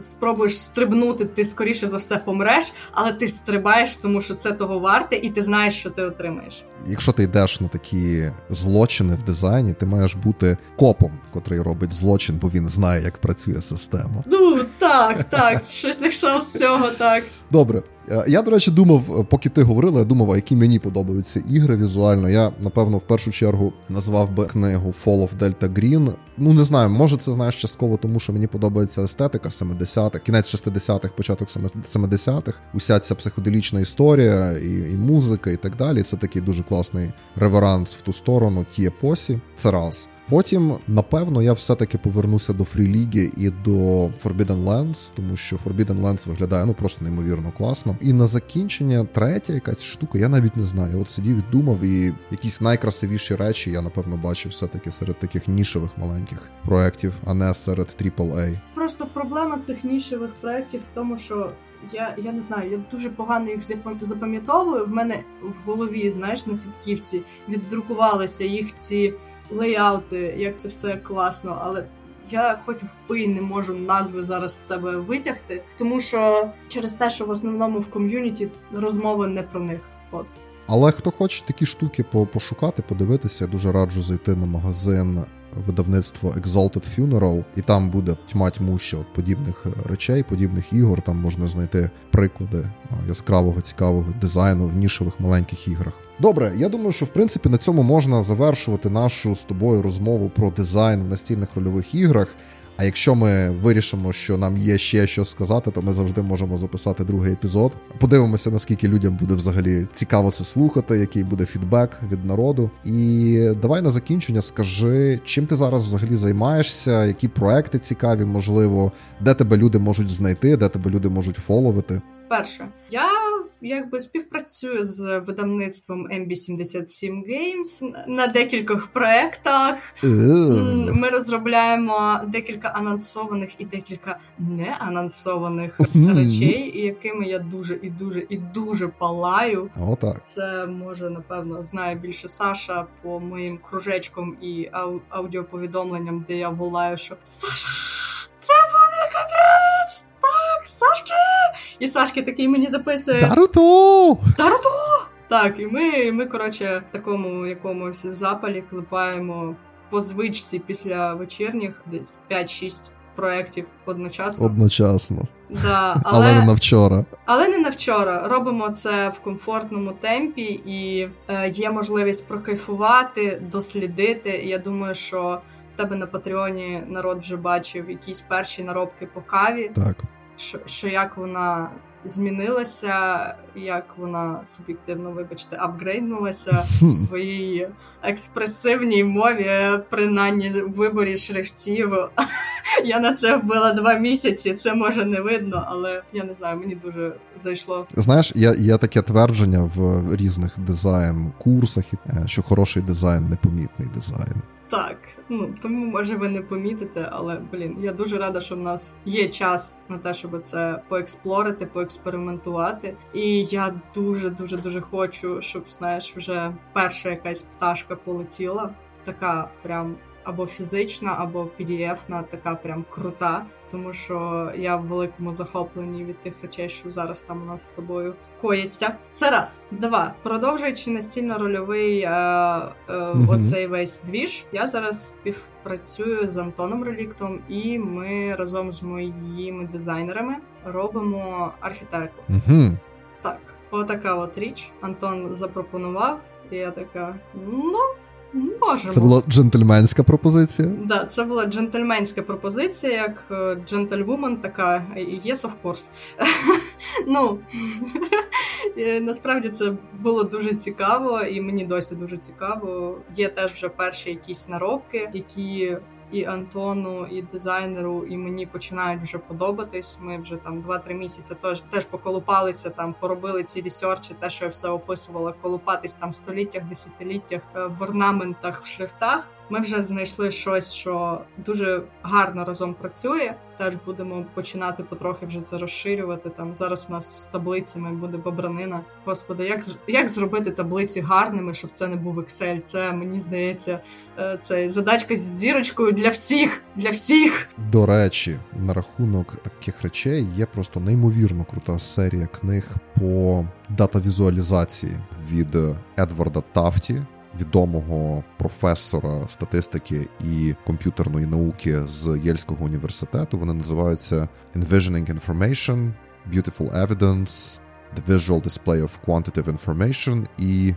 [SPEAKER 2] спробуєш стрибнути, ти скоріше за все помреш, але ти стрибаєш, тому що це того варте, і ти знаєш, що ти отримаєш.
[SPEAKER 1] Якщо ти йдеш на такі злочини в дизайні, ти маєш бути копом, котрий робить злочин, бо він знає, як працює система.
[SPEAKER 2] Ну так, так, щось якщо з цього так.
[SPEAKER 1] Добре. Е, я, до речі, думав, е, поки ти говорила, я думав, а які мені подобаються ігри візуально. Я, напевно, в першу чергу назвав би книгу Fall of Delta Green. Ну, не знаю, може, це знаєш частково, тому що мені подобається естетика 70-х, кінець 60-х, початок 70-х. Уся ця психоделічна історія, і і музика, і так далі. Це такий дуже класний реверанс в ту сторону, ті епосі. Це раз. Потім, напевно, я все-таки повернуся до фріліги і до Forbidden Lands, тому що Forbidden Lands виглядає ну просто неймовірно класно. І на закінчення третя якась штука, я навіть не знаю. От сидів і думав, і якісь найкрасивіші речі я напевно бачив все-таки серед таких нішевих маленьких проєктів, а не серед AAA.
[SPEAKER 2] Просто проблема цих нішевих проєктів в тому, що я я не знаю, я дуже погано їх запам'ятовую. В мене в голові, знаєш, на сітківці віддрукувалися їх ці лейаути, як це все класно, але. Я хоч впий не можу назви зараз з себе витягти, тому що через те, що в основному в ком'юніті розмови не про них. От
[SPEAKER 1] але хто хоче такі штуки пошукати, подивитися, я дуже раджу зайти на магазин видавництво Exalted Funeral, і там буде тьма тьмуща от подібних е, речей, подібних ігор. Там можна знайти приклади яскравого цікавого дизайну в нішових маленьких іграх. Добре, я думаю, що в принципі на цьому можна завершувати нашу з тобою розмову про дизайн в настільних рольових іграх. А якщо ми вирішимо, що нам є ще що сказати, то ми завжди можемо записати другий епізод. Подивимося, наскільки людям буде взагалі цікаво це слухати, який буде фідбек від народу. І давай на закінчення скажи, чим ти зараз взагалі займаєшся, які проекти цікаві, можливо, де тебе люди можуть знайти, де тебе люди можуть фоловити.
[SPEAKER 2] Перше, я якби співпрацюю з видавництвом MB77 Games на декількох проєктах. Ми розробляємо декілька анонсованих і декілька неанонсованих речей, якими я дуже і дуже і дуже палаю.
[SPEAKER 1] О, так.
[SPEAKER 2] Це може напевно знає більше Саша по моїм кружечкам і ау- аудіоповідомленням, де я волаю, що Саша, це буде капець! Так, Сашки! І Сашки такий мені записує
[SPEAKER 1] Таруто!
[SPEAKER 2] Таруто! Так, і ми, ми коротше, в такому якомусь запалі клепаємо по звичці після вечірніх десь 5-6 проєктів одночасно.
[SPEAKER 1] Одночасно.
[SPEAKER 2] Да,
[SPEAKER 1] Але...
[SPEAKER 2] але,
[SPEAKER 1] не на вчора.
[SPEAKER 2] але не на вчора. Робимо це в комфортному темпі, і е, є можливість прокайфувати, дослідити. Я думаю, що в тебе на Патреоні народ вже бачив якісь перші наробки по каві,
[SPEAKER 1] Так.
[SPEAKER 2] Що, що як вона змінилася, як вона суб'єктивно, вибачте, апгрейднулася в своїй експресивній мові, принаймні в виборі шрифтів. Я на це вбила два місяці. Це може не видно, але я не знаю, мені дуже зайшло.
[SPEAKER 1] Знаєш, є, є таке твердження в різних дизайн-курсах, е, що хороший дизайн непомітний дизайн.
[SPEAKER 2] Так, ну тому може ви не помітите, але блін, я дуже рада, що в нас є час на те, щоб це поексплорити, поекспериментувати. І я дуже дуже дуже хочу, щоб знаєш, вже перша якась пташка полетіла, така прям або фізична, або PDF-на, така прям крута. Тому що я в великому захопленні від тих речей, що зараз там у нас з тобою коїться. Це раз. Два. Продовжуючи настільно-рольовий е, е,
[SPEAKER 1] Мгм.
[SPEAKER 2] оцей весь двіж, я зараз співпрацюю з Антоном Реліктом, і ми разом з моїми дизайнерами робимо архітектуру.
[SPEAKER 1] Угу.
[SPEAKER 2] Так, отака от річ. Антон запропонував, і я така: ну, можемо.
[SPEAKER 1] Це була джентльменська пропозиція.
[SPEAKER 2] Да, це була джентльменська пропозиція, як е, джентльвумен, така yes, of course. ну е, насправді це було дуже цікаво, і мені досі дуже цікаво. Є теж вже перші якісь наробки, які. І Антону, і дизайнеру, і мені починають вже подобатись. Ми вже там 2-3 місяці теж теж поколупалися, там поробили ці ресерчі, те, що я все описувала, колупатись там в століттях, десятиліттях е, в орнаментах, в шрифтах. Ми вже знайшли щось, що дуже гарно разом працює. Теж будемо починати потрохи вже це розширювати. Там зараз у нас з таблицями буде бобранина. Господи, як як зробити таблиці гарними, щоб це не був Excel? Це мені здається, е, це задачка з зірочкою для всіх, для всіх.
[SPEAKER 1] До речі, на рахунок таких речей є просто неймовірно крута серія книг по дата-візуалізації від Едварда Тафті, відомого професора статистики і комп'ютерної науки з Єльського університету. Вони називаються Envisioning Information, Beautiful Evidence, The Visual Display of Quantitative Information і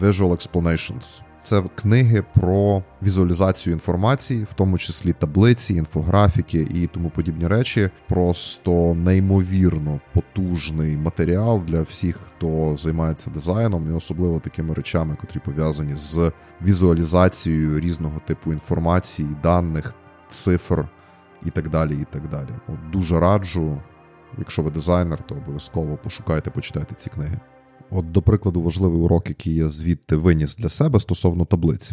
[SPEAKER 1] Visual Explanations. Це книги про візуалізацію інформації, в тому числі таблиці, інфографіки і тому подібні речі. Просто неймовірно потужний матеріал для всіх, хто займається дизайном, і особливо такими речами, котрі пов'язані з візуалізацією різного типу інформації, даних, цифр і так далі. І так далі. От дуже раджу. Якщо ви дизайнер, то обов'язково пошукайте, почитайте ці книги. От, до прикладу, важливий урок, який я звідти виніс для себе стосовно таблиць.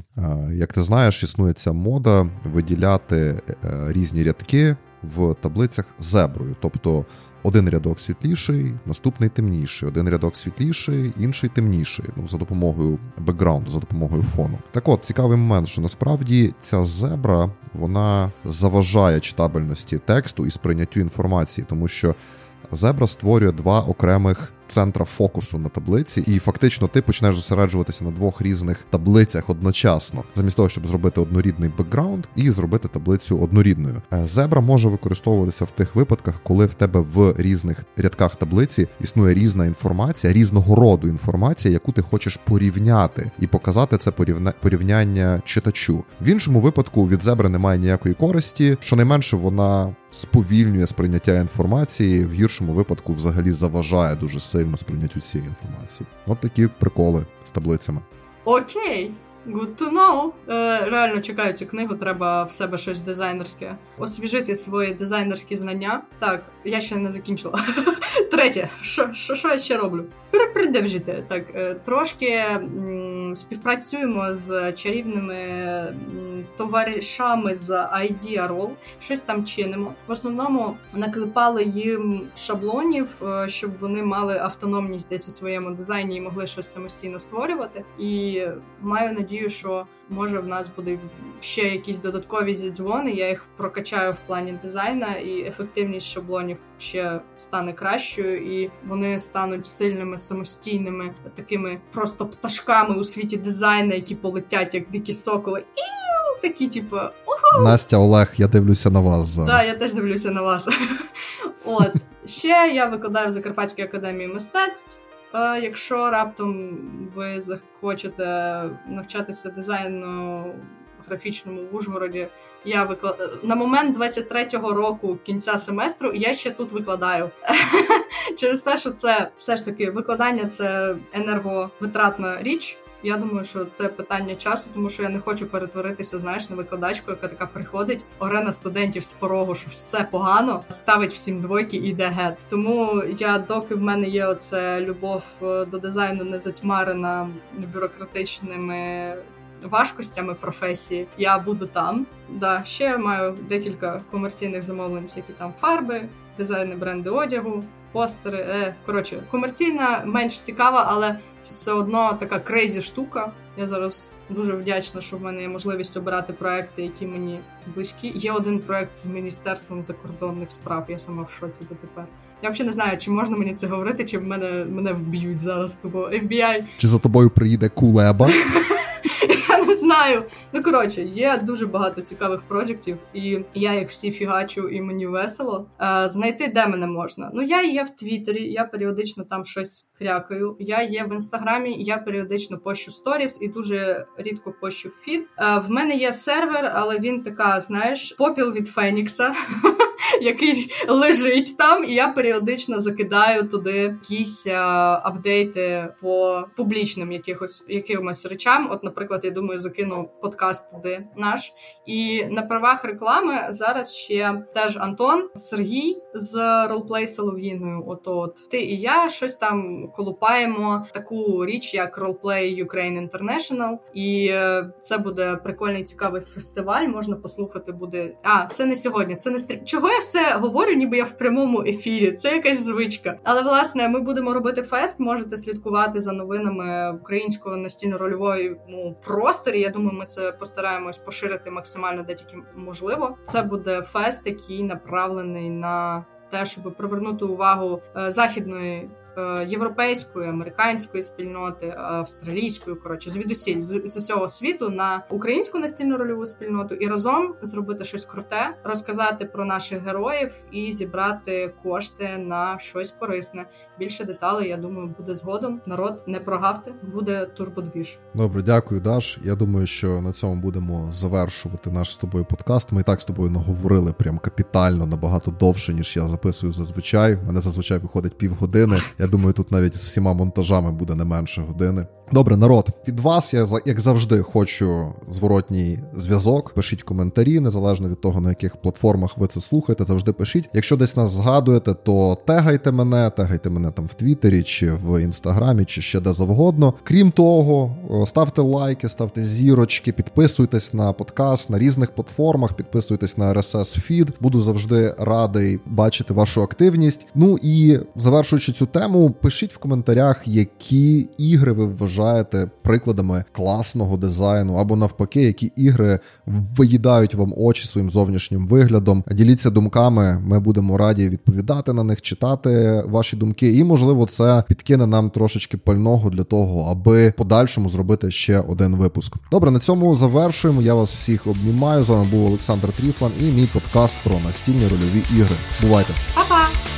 [SPEAKER 1] Як ти знаєш, існує ця мода виділяти е, різні рядки в таблицях зеброю. Тобто один рядок світліший, наступний темніший, один рядок світліший, інший темніший. Ну, за допомогою бекграунду, за допомогою фону. Так от, цікавий момент, що насправді ця зебра вона заважає читабельності тексту і сприйняттю інформації, тому що Зебра створює два окремих центра фокусу на таблиці, і фактично ти почнеш зосереджуватися на двох різних таблицях одночасно, замість того, щоб зробити однорідний бекграунд і зробити таблицю однорідною. Е, Зебра може використовуватися в тих випадках, коли в тебе в різних рядках таблиці існує різна інформація, різного роду інформація, яку ти хочеш порівняти, і показати це порівня- порівняння читачу. В іншому випадку від зебри немає ніякої користі, щонайменше вона сповільнює сприйняття інформації, в гіршому випадку взагалі заважає дуже сильно сприйняттю цієї інформації. От такі приколи з таблицями.
[SPEAKER 2] Окей. Good to know. Е, Реально чекаю цю книгу, треба в себе щось дизайнерське. Освіжити свої дизайнерські знання. Так, я ще не закінчила. Третє, що що, я ще роблю? Перепридержите. Так, е, трошки співпрацюємо з чарівними товаришами з ID Roll, щось там чинимо. В основному наклепали їм шаблонів, е, щоб вони мали автономність десь у своєму дизайні і могли щось самостійно створювати. І маю надію, що може в нас буде ще якісь додаткові зідзвони. Я їх прокачаю в плані дизайна, і ефективність шаблонів ще стане кращою, і вони стануть сильними самостійними такими просто пташками у світі дизайну, які полетять як дикі соколи. І такі, типу, уху!
[SPEAKER 1] Настя Олег, я дивлюся на вас зараз.
[SPEAKER 2] Так, я теж дивлюся на вас. От ще я викладаю в Закарпатській академії мистецтв. Е, Якщо раптом ви захочете навчатися дизайну графічному в Ужгороді, я викла... на момент 23-го року кінця семестру я ще тут викладаю. Через те, що це все ж таки викладання це енерговитратна річ. Я думаю, що це питання часу, тому що я не хочу перетворитися, знаєш, на викладачку, яка така приходить, оре студентів з порогу, що все погано, ставить всім двойки і йде гет. Тому я, доки в мене є оце любов е, до дизайну, не затьмарена бюрократичними. Важкостями професії я буду там. Да, ще маю декілька комерційних замовлень, всякі там фарби, дизайни бренди одягу, постери. Е, Коротше, комерційна менш цікава, але все одно така крейзі штука. Я зараз дуже вдячна, що в мене є можливість обирати проекти, які мені близькі. Є один проект з міністерством закордонних справ. Я сама в шоці дотепер. Я взагалі не знаю, чи можна мені це говорити, чи мене мене вб'ють зараз. Тому FBI.
[SPEAKER 1] Чи за тобою приїде кулеба?
[SPEAKER 2] Я не знаю. Ну коротше, є дуже багато цікавих проєктів, і я їх всі фігачу, і мені весело. Е, знайти де мене можна. Ну я є в Твіттері, я періодично там щось крякаю. Я є в інстаграмі, я періодично пощу сторіс і дуже рідко пощу фід. Е, в мене є сервер, але він така, знаєш, попіл від Фенікса. Який лежить там, і я періодично закидаю туди якісь а, апдейти по публічним якихось якимось речам. От, наприклад, я думаю, закину подкаст туди наш. І на правах реклами зараз ще теж Антон Сергій з ролплей Солов'їною. Ото от ти і я щось там колупаємо таку річ, як Roleplay Ukraine International. І е, це буде прикольний цікавий фестиваль. Можна послухати буде. А це не сьогодні. Це не стрім. Чого я все говорю, ніби я в прямому ефірі. Це якась звичка. Але власне ми будемо робити фест. Можете слідкувати за новинами українського настільно-рольової просторі. Я думаю, ми це постараємось поширити максимально де тільки можливо. Це буде фест, який направлений на те, щоб привернути увагу е, західної. Е, Європейської, американської спільноти, австралійської, коротше, звідусіль з, з усього світу на українську настільну рольову спільноту і разом зробити щось круте, розказати про наших героїв і зібрати кошти на щось корисне. Більше деталей, я думаю, буде згодом. Народ не прогавте, буде турбодвіж.
[SPEAKER 1] Добре, дякую, Даш. Я думаю, що на цьому будемо завершувати наш з тобою подкаст. Ми і так з тобою наговорили прям капітально набагато довше, ніж я записую зазвичай. У мене зазвичай виходить півгодини. Я думаю, тут навіть з всіма монтажами буде не менше години. Добре, народ, від вас я як завжди хочу зворотній зв'язок. Пишіть коментарі, незалежно від того, на яких платформах ви це слухаєте. Завжди пишіть. Якщо десь нас згадуєте, то тегайте мене, тегайте мене там в Твіттері чи в інстаграмі, чи ще де завгодно. Крім того, ставте лайки, ставте зірочки, підписуйтесь на подкаст на різних платформах, підписуйтесь на RSS фід. Буду завжди радий бачити вашу активність. Ну і завершуючи цю тему, пишіть в коментарях, які ігри ви вважаєте прикладами класного дизайну, або навпаки, які ігри виїдають вам очі своїм зовнішнім виглядом. Діліться думками, ми будемо раді відповідати на них, читати ваші думки, і можливо, це підкине нам трошечки пального для того, аби подальшому зробити ще один випуск. Добре, на цьому завершуємо. Я вас всіх обнімаю. З вами був Олександр Тріфан і мій подкаст про настільні рольові ігри. Бувайте!
[SPEAKER 2] Па-па!